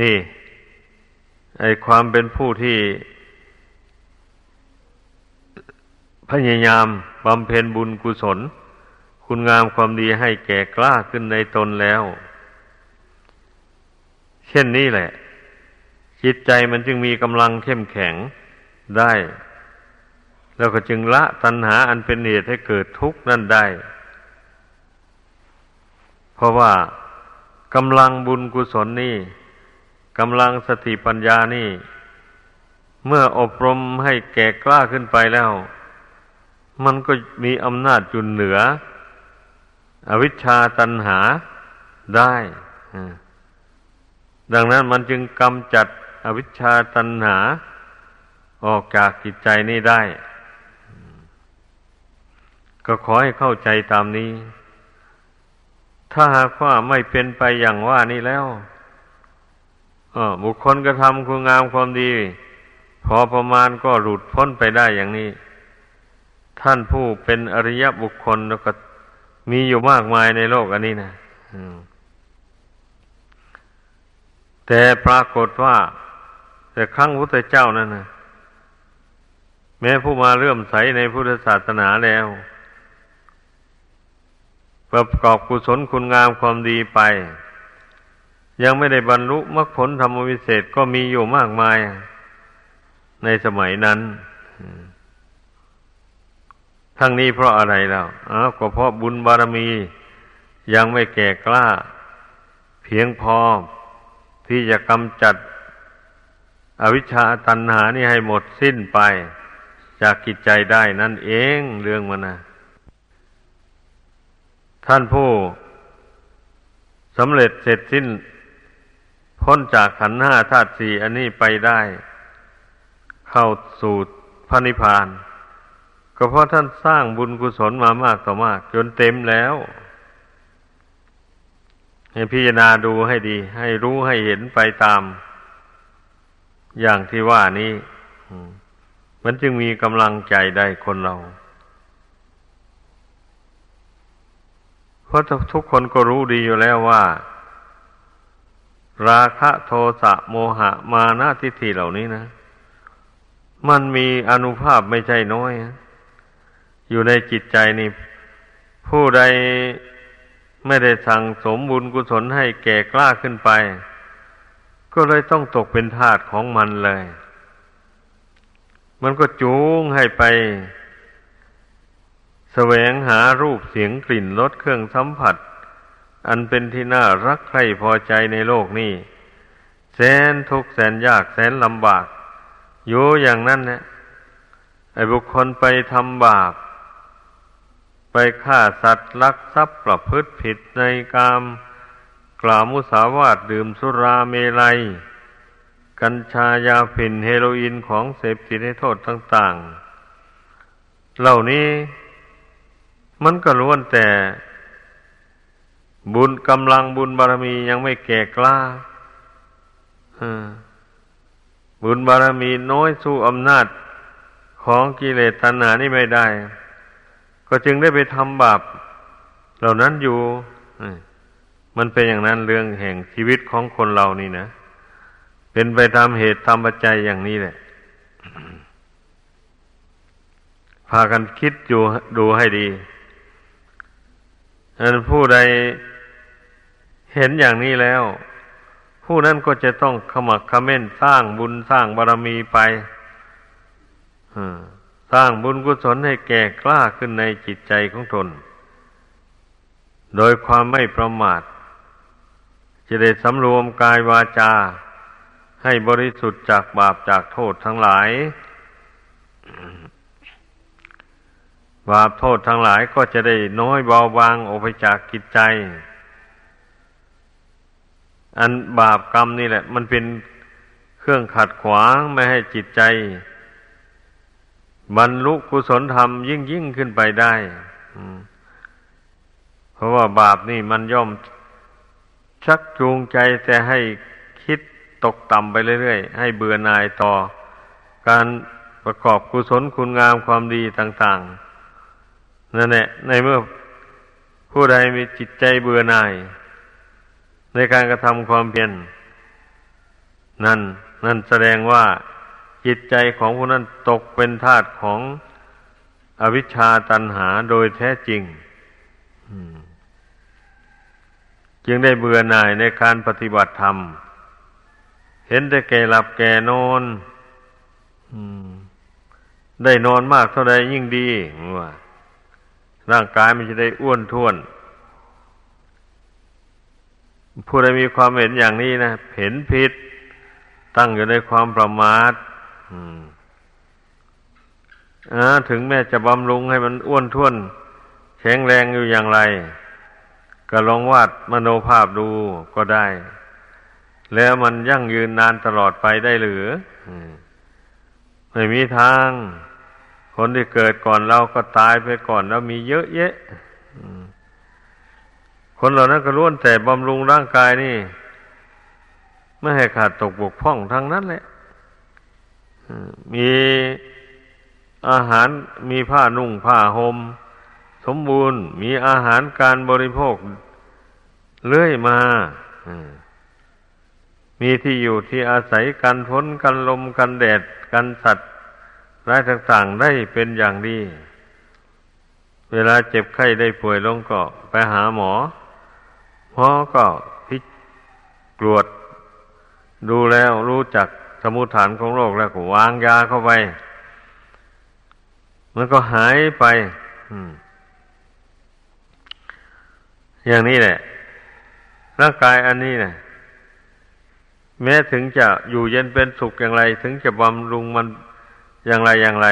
นี่ไอความเป็นผู้ที่ พยายามบำเพ็ญบุญกุศล คุณงามความดีให้แก่กล้าขึ้นในตนแล้ว เช่นนี้แหละ จิตใจมันจึงมีกำลังเข้มแข็งได้ แล้วก็จึงละตัณหาอันเป็นเหตุให้เกิดทุกข์นั่นได้ เพราะว่ากำลังบุญกุศลนี่กำลังสติปัญญานี่ เมื่ออบรมให้แก่กล้าขึ้นไปแล้ว มันก็มีอำนาจจุนเหนือ อวิชชาตันหาได้ ดังนั้นมันจึงกำจัด อวิชชาตันหา ออกจากจิตใจนี่ได้ ก็ขอให้เข้าใจตามนี้ ถ้าหากว่าไม่เป็นไปอย่างว่านี้แล้วบุคคลกระทำคุณงามความดี พอประมาณก็หลุดพ้นไปได้อย่างนี้ ท่านผู้เป็นอริยบุคคลแล้วก็มีอยู่มากมายในโลกอันนี้นะแต่ปรากฏว่า แต่ครั้งพุทธเจ้านั่นนะแม้ผู้มาเลื่อมใสในพุทธศาสนาแล้ว ประกอบกุศลคุณงามความดีไป ยังไม่ได้บรรลุมรรคผลธรรมวิเศษก็มีอยู่มากมาย ในสมัยนั้นทั้งนี้เพราะอะไรแล้วอ้าวก็เพราะบุญบารมียังไม่แก่กล้า เพียงพอที่จะกำจัด อวิชชาตันหานี่ให้หมดสิ้นไป จากกิจใจได้นั่นเองเรื่องมันนะท่านผู้สำเร็จเสร็จสิ้น พ้นจากขันธ์ห้าธาตุสี่อันนี้ไปได้ เข้าสู่พระนิพพาน ก็เพราะท่านสร้างบุญกุศลมามากต่อมาก จนเต็มแล้วให้พิจารณาดูให้ดี ให้รู้ให้เห็นไปตาม อย่างที่ว่านี้มันจึงมีกำลังใจได้คนเรา เพราะทุกคนก็รู้ดีอยู่แล้วว่า ราคะโทสะโมหะมานะทิฏฐิเหล่านี้นะ มันมีอนุภาพไม่ใช่น้อย อยู่ในจิตใจนี่ ผู้ใดไม่ได้สั่งสมบุญกุศลให้แก่กล้าขึ้นไป ก็เลยต้องตกเป็นทาสของมันเลย มันก็จูงให้ไปแสวงหารูปเสียงกลิ่นรสเครื่องสัมผัส อันเป็นที่น่ารักใคร่พอใจในโลกนี้ แสนทุกข์แสนยากแสนลำบาก อยู่อย่างนั้นเนี่ยไอ้บุคคลไปทำบาป ไปฆ่าสัตว์ลักทรัพย์ประพฤติผิดในกาม กล่าวมุสาวาทดื่มสุราเมลัย กัญชายาฝิ่นเฮโรอีนของเสพติดให้โทษต่าง ๆ เหล่านี้มันก็ล้วนแต่บุญกำลังบุญบารมียังไม่แก่กล้าบุญบารมีน้อยสู้อำนาจของกิเลสตัณหานี่ไม่ได้ ก็จึงได้ไปทำบาปเหล่านั้นอยู่ มันเป็นอย่างนั้นเรื่องแห่งชีวิตของคนเรานี่นะ เป็นไปตามเหตุตามปัจจัยอย่างนี้แหละ พากันคิดอยู่ดูให้ดีอันผู้ใดเห็นอย่างนี้แล้ว ผู้นั้นก็จะต้องขมักขม้นสร้างบุญสร้างบารรมีไปสร้างบุญกุศลให้แก่กล้าขึ้นในจิตใจของตนโดยความไม่ประมาท จะได้สำรวมกายวาจา ให้บริสุทธิ์จากบาปจากโทษทั้งหลาย บาปโทษทั้งหลายก็จะได้น้อยเบาบางออกไปจากกิจใจ อันบาปกรรมนี่แหละ มันเป็นเครื่องขัดขวางไม่ให้จิตใจ บรรลุกุศลธรรมยิ่งยิ่งขึ้นไปได้เพราะว่าบาปนี่มันย่อม ชักจูงใจแต่ให้คิดตกต่ำไปเรื่อยๆ ให้เบื่อหน่ายต่อ การประกอบกุศลคุณงามความดีต่าง ๆ นั่นแหละในเมื่อผู้ใดมีจิตใจเบื่อหน่าย ในการกระทำความเพียรนั่น นั่นแสดงว่าจิตใจของผู้นั้นตกเป็นทาสของอวิชชาตันหาโดยแท้จริง จึงได้เบื่อหน่ายในการปฏิบัติธรรม เห็นแต่แก่หลับแก่นอนได้นอนมากเท่าใดยิ่งดีว่าร่างกายมันจะได้อ้วนท้วน ผู้ใดมีความเห็นอย่างนี้นะเห็นผิด ตั้งอยู่ในความประมาทถึงแม้จะบำรุงให้มันอ้วนท้วน แข็งแรงอยู่อย่างไร ก็ลองวาดมโนภาพดูก็ได้ แล้วมันยั่งยืนนานตลอดไปได้หรือไม่มีทาง คนที่เกิดก่อนเราก็ตายไปก่อนแล้วมีเยอะแยะคนเหล่านั้นก็ล้วนแต่บำรุงร่างกายนี่ไม่ให้ขาดตกบกพร่องทั้งนั้นแหละมีอาหารมีผ้านุ่งผ้าหม่ม สมบูรณ์มีอาหารการบริโภคเรื่อยมามีที่อยู่ที่อาศัยกันฝนกันลมกันแดดกันสัตว์ร้ายต่างๆได้เป็นอย่างดี เวลาเจ็บไข้ได้ป่วยลงก็ไปหาหมอหมอก็พิกรวด ดูแล้วรู้จักสมุทฐานของโรคแล้วก็วางยาเข้าไป มันก็หายไป อ อย่างนี้แหละ ร่างกายอันนี้เนี่ยแม้ถึงจะอยู่เย็นเป็นสุขอย่างไร ถึงจะบำรุงมันอย่างไรอย่างไร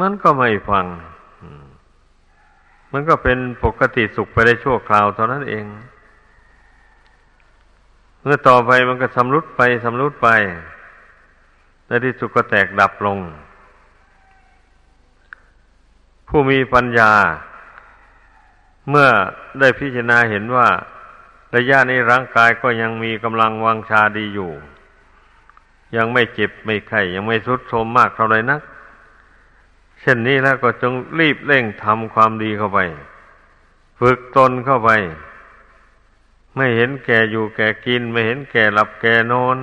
มันก็ไม่ฟัง มันก็เป็นปกติสุขไปได้ชั่วคราวเท่านั้นเอง เมื่อต่อไปมันก็สำรุดไปสำรุดไปในที่สุดก็แตกดับลง ผู้มีปัญญา เมื่อได้พิจารณาเห็นว่า ระยะนี้ร่างกายก็ยังมีกำลังวังชาดีอยู่ ยังไม่เจ็บไม่ไข้ยังไม่ทุดโทรมมากเท่าไรนัก เช่นนี้แล้วก็จงรีบเร่งทำความดีเข้าไป ฝึกตนเข้าไป ไม่เห็นแก่อยู่แก่กิน ไม่เห็นแก่หลับแก่นอน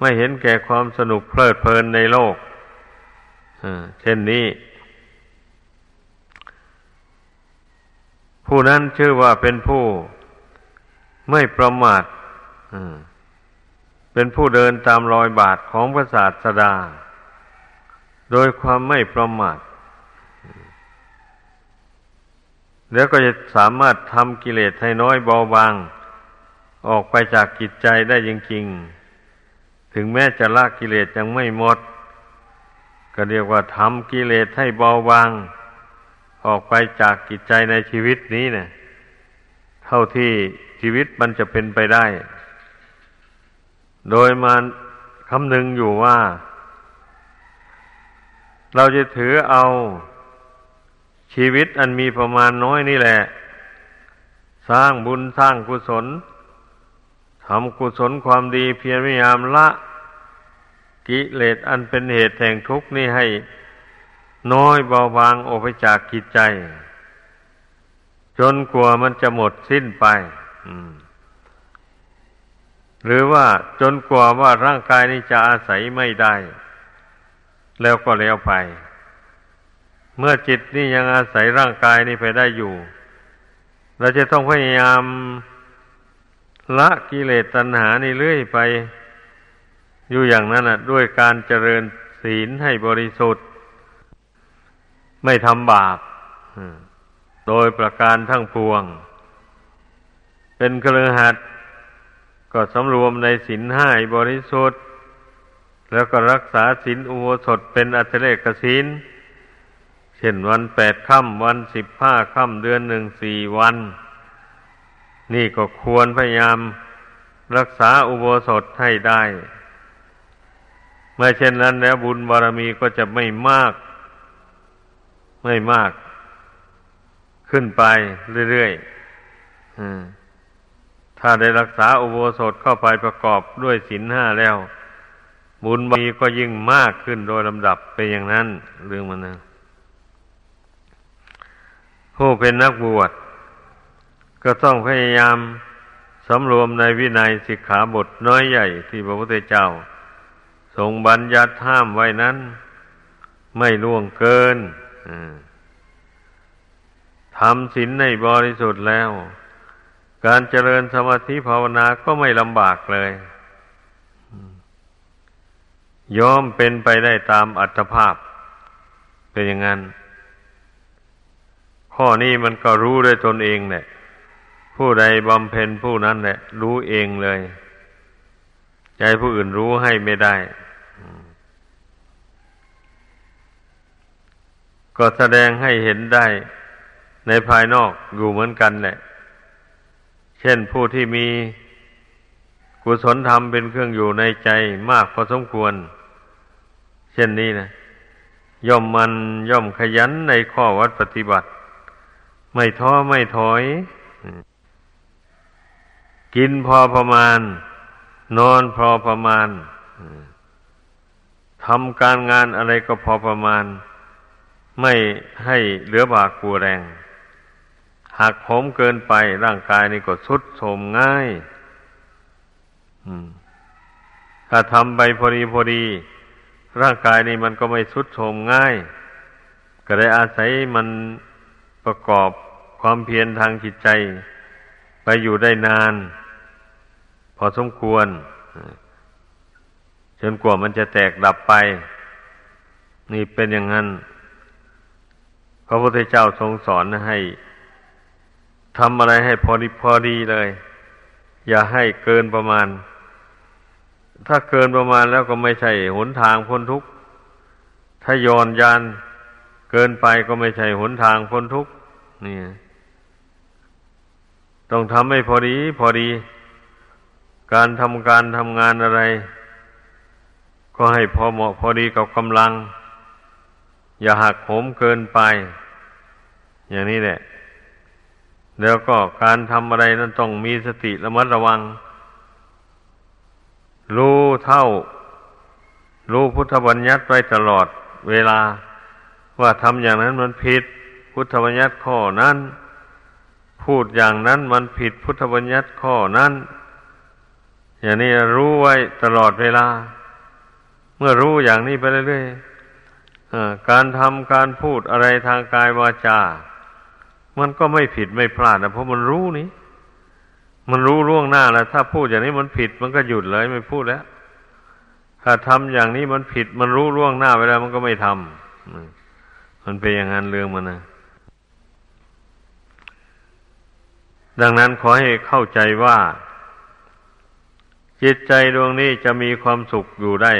ไม่เห็นแก่ความสนุกเพลิดเพลินในโลกเช่นนี้ ผู้นั้นชื่อว่าเป็นผู้ไม่ประมาทเป็นผู้เดินตามรอยบาทของพระศาสดา โดยความไม่ประมาท แล้วก็จะสามารถทำกิเลสให้น้อยเบาบาง ออกไปจากกิจใจได้จริงๆ ถึงแม้จะละกิเลสยังไม่หมด ก็เรียกว่าทำกิเลสให้เบาบาง ออกไปจากกิจใจในชีวิตนี้เนะี่ย เท่าที่ชีวิตมันจะเป็นไปได้ โดยมาคำนึงอยู่ว่า เราจะถือเอาชีวิตอันมีประมาณน้อยนี่แหละ สร้างบุญสร้างกุศลทำกุศลความดีเพียรพยายามละ กิเลสอันเป็นเหตุแห่งทุกข์นี่ให้ น้อยเบาบางออกไปจากกิจใจ จนกลัวมันจะหมดสิ้นไปหรือว่าจนกลัวว่าร่างกายนี้จะอาศัยไม่ได้ แล้วก็แล้วไป เมื่อจิตนี่ยังอาศัยร่างกายนี้ไปได้อยู่ เราจะต้องพยายามละกิเลสตัณหานี่เรื่อยไป อยู่อย่างนั้นอะด้วยการเจริญศีลให้บริสุทธิ์ ไม่ทำบาปโดยประการทั้งปวง เป็นเครือหัดก็สำรวมในศีลห้าบริสุทธิ์ แล้วก็รักษาศีลอุโบสถเป็นอัตเลกศีลเช่นวันแปดค่ำวันสิบห้าค่ำเดือนหนึ่งสี่วัน นี่ก็ควรพยายามรักษาอุโบสถให้ได้ เมื่อเช่นนั้นแล้วบุญบารมีก็จะไม่มาก ไม่มาก ขึ้นไปเรื่อยๆถ้าได้รักษาอุโบสถเข้าไปประกอบด้วยศีลห้าแล้ว บุญบารมีก็ยิ่งมากขึ้นโดยลำดับไปอย่างนั้นเรื่องมันนะผู้เป็นนักบวชก็ต้องพยายามสำรวมในวินัยสิกขาบทน้อยใหญ่ที่พระพุทธเจ้า ทรงบัญญัติห้ามไว้นั้น ไม่ล่วงเกิน ทำศีลในบริสุทธิ์แล้ว การเจริญสมาธิภาวนาก็ไม่ลำบากเลยยอมเป็นไปได้ตามอัตภาพ เป็นอย่างนั้น ข้อนี้มันก็รู้ด้วยตนเองแหละผู้ใดบำเพ็ญผู้นั้นแหละ รู้เองเลย ใจผู้อื่นรู้ให้ไม่ได้ ก็แสดงให้เห็นได้ในภายนอกอยู่เหมือนกันแหละ เช่นผู้ที่มีกุศลธรรมเป็นเครื่องอยู่ในใจมากพอสมควร เช่นนี้นะย่อมมันย่อมขยันในข้อวัดปฏิบัติ ไม่ท้อไม่ถอย กินพอประมาณ นอนพอประมาณทำการงานอะไรก็พอประมาณ ไม่ให้เหลือบากกลัวแรง หากผมเกินไปร่างกายนี่ก็สุดโทมง่ายถ้าทำไปพอดีพอดี ร่างกายนี่มันก็ไม่สุดโทมง่าย ก็ได้อาศัยมันประกอบความเพียรทางจิตใจ ไปอยู่ได้นาน พอสมควรจนกว่ามันจะแตกดับไป นี่เป็นอย่างนั้น ระพุทธเจ้าทรงสอนให้ทำอะไรให้พอดีพอดีเลย อย่าให้เกินประมาณ ถ้าเกินประมาณแล้วก็ไม่ใช่หนทางพ้นทุกข์ถ้าย้อนยานเกินไปก็ไม่ใช่หนทางพ้นทุกข์นี่ต้องทำให้พอดีพอดี การทำการทำงานอะไร ก็ให้พอเหมาะพอดีกับกำลัง อย่าหักโหมเกินไป อย่างนี้แหละ แล้วก็การทำอะไรนั้นต้องมีสติระมัดระวัง รู้เท่า รู้พุทธบัญญัติไว้ตลอดเวลา ว่าทำอย่างนั้นมันผิด พุทธบัญญัติข้อนั้น พูดอย่างนั้นมันผิดพุทธบัญญัติข้อนั้น อย่างนี้รู้ไว้ตลอดเวลา เมื่อรู้อย่างนี้ไปเรื่อยๆการทำการพูดอะไรทางกายวาจา มันก็ไม่ผิดไม่พลาดนะเพราะมันรู้นี่ มันรู้ล่วงหน้าแล้วถ้าพูดอย่างนี้มันผิดมันก็หยุดเลยไม่พูดแล้ว ถ้าทำอย่างนี้มันผิด มันรู้ล่วงหน้าไปแล้วมันก็ไม่ทำมันเป็นอย่างนั้นเรื่องมันนะดังนั้นขอให้เข้าใจว่า จิตใจดวงนี้จะมีความสุขอยู่ได้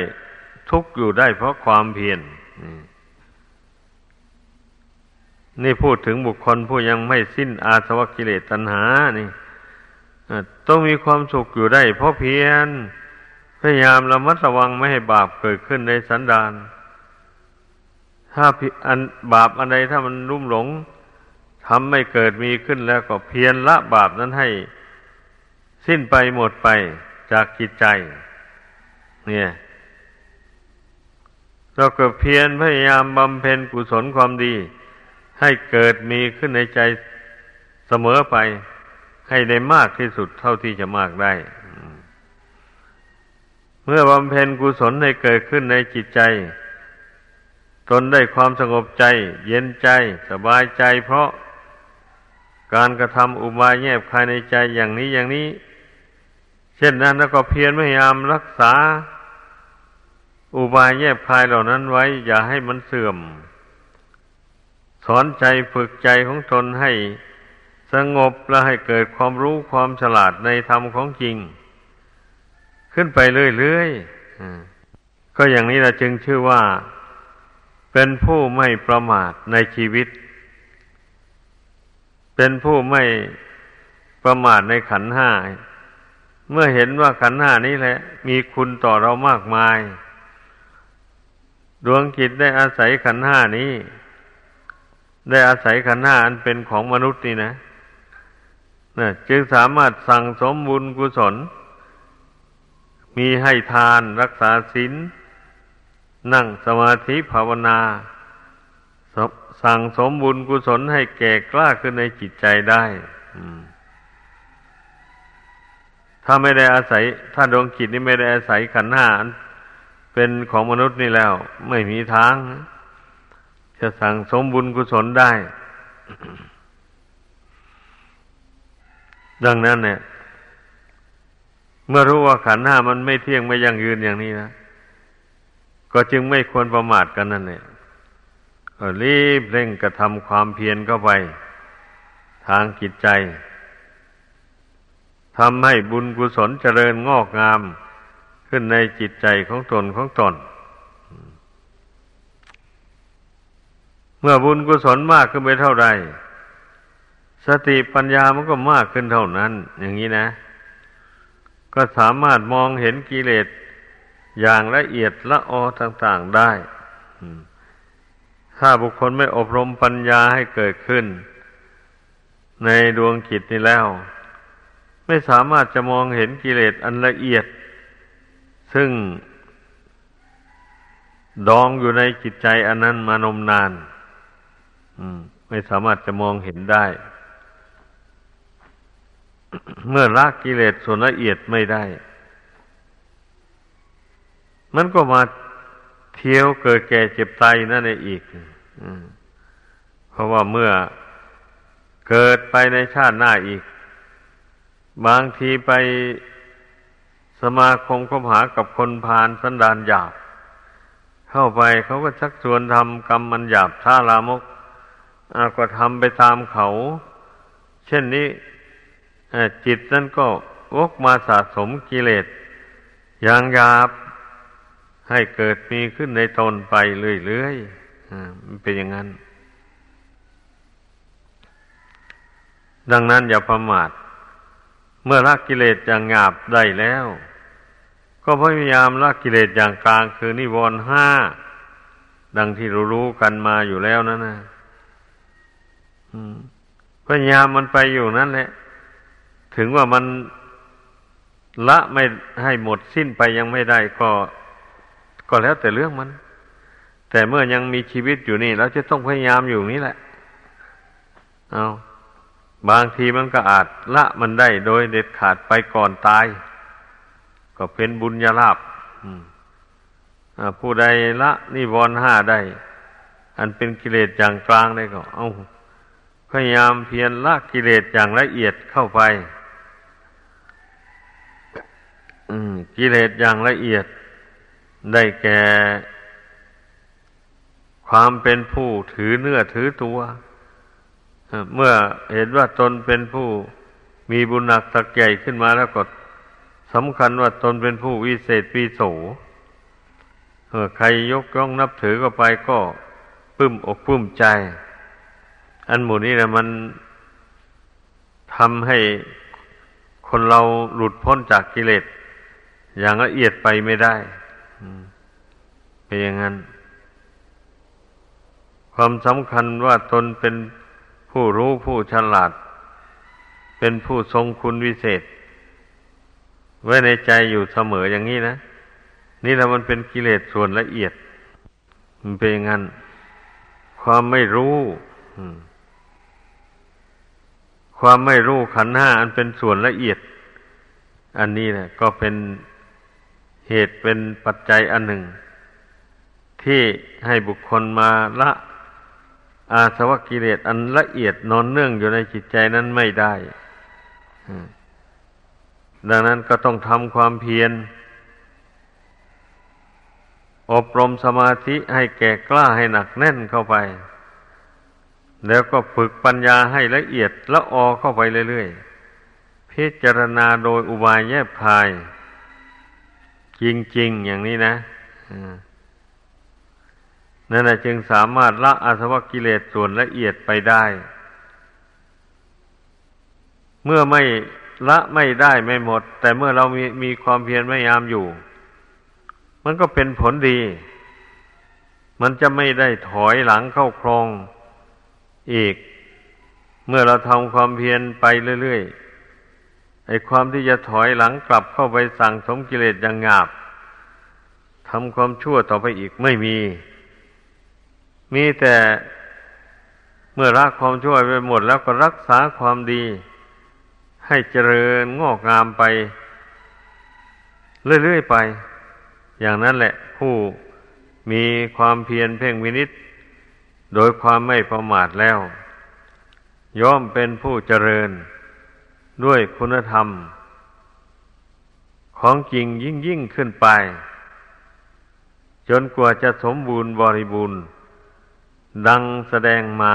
ทุกอยู่ได้เพราะความเพียร นี่พูดถึงบุคคลผู้ยังไม่สิ้นอาสวะกิเลสตัณหานี่ต้องมีความสุขอยู่ได้ เพราะเพียรพยายามระมัดระวังไม่ให้บาปเกิดขึ้นในสันดานถ้าอันบาปอันใดถ้ามันรุ่มหลงทำไม่เกิดมีขึ้นแล้วก็เพียรละบาปนั้นให้ สิ้นไปหมดไปจากจิตใจ เนี่ยเราก็เพียรพยายามบำเพ็ญกุศลความดี ให้เกิดมีขึ้นในใจเสมอไป ให้ได้มากที่สุดเท่าที่จะมากได้ เมื่อบำเพ็ญกุศลให้เกิดขึ้นในจิตใจ ตนได้ความสงบใจ เย็นใจสบายใจเพราะการกระทำอุบายแยบคายในใจอย่างนี้อย่างนี้ เช่นนั้นแล้วก็เพียรพยายามรักษา อุบายแยบคายเหล่านั้นไว้ อย่าให้มันเสื่อม สอนใจฝึกใจของตนให้สงบและให้เกิดความรู้ความฉลาดในธรรมของจริง ขึ้นไปเรื่อยๆก็อย่างนี้เราจึงชื่อว่า เป็นผู้ไม่ประมาทในชีวิต เป็นผู้ไม่ประมาทในขันห้า เมื่อเห็นว่าขันห้านี้แหละ มีคุณต่อเรามากมาย ดวงจิตได้อาศัยขันห้านี้ ได้อาศัยขันห้าอันเป็นของมนุษย์นี่นะนะจึงสามารถสั่งสมบุญกุศล มีให้ทานรักษาศีลนั่งสมาธิภาวนา สั่งสมบุญกุศลให้แก่กล้าขึ้นในจิตใจได้ถ้าไม่ได้อาศัย ถ้าดวงจิตนี้ไม่ได้อาศัยขันธ์ห้าอันเป็นของมนุษย์นี่แล้ว ไม่มีทาง จะสั่งสมบุญกุศลได้ ดังนั้นเนี่ย เมื่อรู้ว่าขันห้ามันไม่เที่ยงไม่ยั่งยืนอย่างนี้นะ ก็จึงไม่ควรประมาทกันนั่นเนี่ยรีบเร่งกระทำความเพียรเข้าไป ทางจิตใจทำให้บุญกุศลเจริญงอกงาม ขึ้นในจิตใจของตนของตน เมื่อบุญกุศลมากขึ้นไปเท่าใดสติปัญญามันก็มากขึ้นเท่านั้น อย่างนี้นะ ก็สามารถมองเห็นกิเลสอย่างละเอียดละออต่าง ๆได้ถ้าบุคคลไม่อบรมปัญญาให้เกิดขึ้น ในดวงจิตนี้แล้ว ไม่สามารถจะมองเห็นกิเลสอันละเอียด ซึ่ง ดองอยู่ในจิตใจอันนั้นมานมนาน ไม่สามารถจะมองเห็นได้ เมื่อละกิเลสส่วนละเอียดไม่ได้ มันก็มาเที่ยวเกิดแก่เจ็บตายนั่นเองอีกเพราะว่าเมื่อเกิดไปในชาติหน้าอีก บางทีไปสมาคมคบหากับคนพาลสันดานหยาบ เข้าไปเขาก็ชักชวนทำกรรมมันหยาบท่าลามก ก็ทำไปตามเขา เช่นนี้จิตนั้นก็วกมาสะสมกิเลสอย่างหยาบให้เกิดมีขึ้นในตนไปเรื่อยๆมันเป็นอย่างนั้น ดังนั้นอย่าประมาท เมื่อละกิเลสอย่างหยาบได้แล้ว ก็พยายามละกิเลสอย่างกลางคือนิวรณ์ห้า ดังที่รู้ๆกันมาอยู่แล้วนั่นนะ พยายามมันไปอยู่นั่นแหละ ถึงว่ามันละไม่ให้หมดสิ้นไปยังไม่ได้ก็ ก็แล้วแต่เรื่องมัน แต่เมื่อยังมีชีวิตอยู่นี่เราจะต้องพยายามอยู่นี่แหละ เอาบางทีมันก็อาจละมันได้โดยเด็ดขาดไปก่อนตาย ก็เป็นบุญญาลาภผู้ใดละนิวรณ์ห้าได้ อันเป็นกิเลสอย่างกลางได้ก็ เอา พยายามเพียรละกิเลสอย่างละเอียดเข้าไปกิเลสอย่างละเอียด ได้แก่ ความเป็นผู้ถือเนื้อถือตัว เมื่อเห็นว่าตนเป็นผู้มีบุญหนักสักใหญ่ขึ้นมาแล้วก็สำคัญว่าตนเป็นผู้วิเศษปีโสใครยกย่องนับถือก็ไปก็ปึ้มอกปึ้มใจ อันหมู่นี้นะมันทำให้คนเราหลุดพ้นจากกิเลสอย่างละเอียดไปไม่ได้เป็นอย่างนั้น ความสำคัญว่าตนเป็นผู้รู้ผู้ฉลาด เป็นผู้ทรงคุณวิเศษ ไว้ในใจอยู่เสมออย่างนี้นะ นี่แหละมันเป็นกิเลสส่วนละเอียด มันเป็นอย่างนั้น ความไม่รู้ ความไม่รู้ขันห้าอันเป็นส่วนละเอียด อันนี้นะก็เป็นเหตุเป็นปัจจัยอันหนึ่ง ที่ให้บุคคลมาละอาสวะกิเลสอันละเอียดนอนเนื่องอยู่ในจิตใจนั้นไม่ได้ดังนั้นก็ต้องทำความเพียร อบรมสมาธิให้แก่กล้าให้หนักแน่นเข้าไป แล้วก็ฝึกปัญญาให้ละเอียดละออเข้าไปเรื่อยๆ พิจารณาโดยอุบายแยบคาย จริงๆ อย่างนี้นะนั่นแหละจึงสามารถละอาสวะกิเลสส่วนละเอียดไปได้ เมื่อไม่ละไม่ได้ไม่หมด แต่เมื่อเรามีมีความเพียรพยายามอยู่ มันก็เป็นผลดี มันจะไม่ได้ถอยหลังเข้าครอง อีก เมื่อเราทำความเพียรไปเรื่อยๆไอ้ความที่จะถอยหลังกลับเข้าไปสั่งสมกิเลสอย่างงาบทำความชั่วต่อไปอีกไม่มี มีแต่เมื่อรักความชั่วไปหมดแล้วก็รักษาความดี ให้เจริญงอกงามไป เรื่อยๆไป อย่างนั้นแหละ ผู้มีความเพียรเพ่งวินิษ โดยความไม่ประมาทแล้ว ย่อมเป็นผู้เจริญด้วยคุณธรรม ของจริงยิ่งยิ่งขึ้นไป จนกว่าจะสมบูรณ์บริบูรณ์ ดังแสดงมา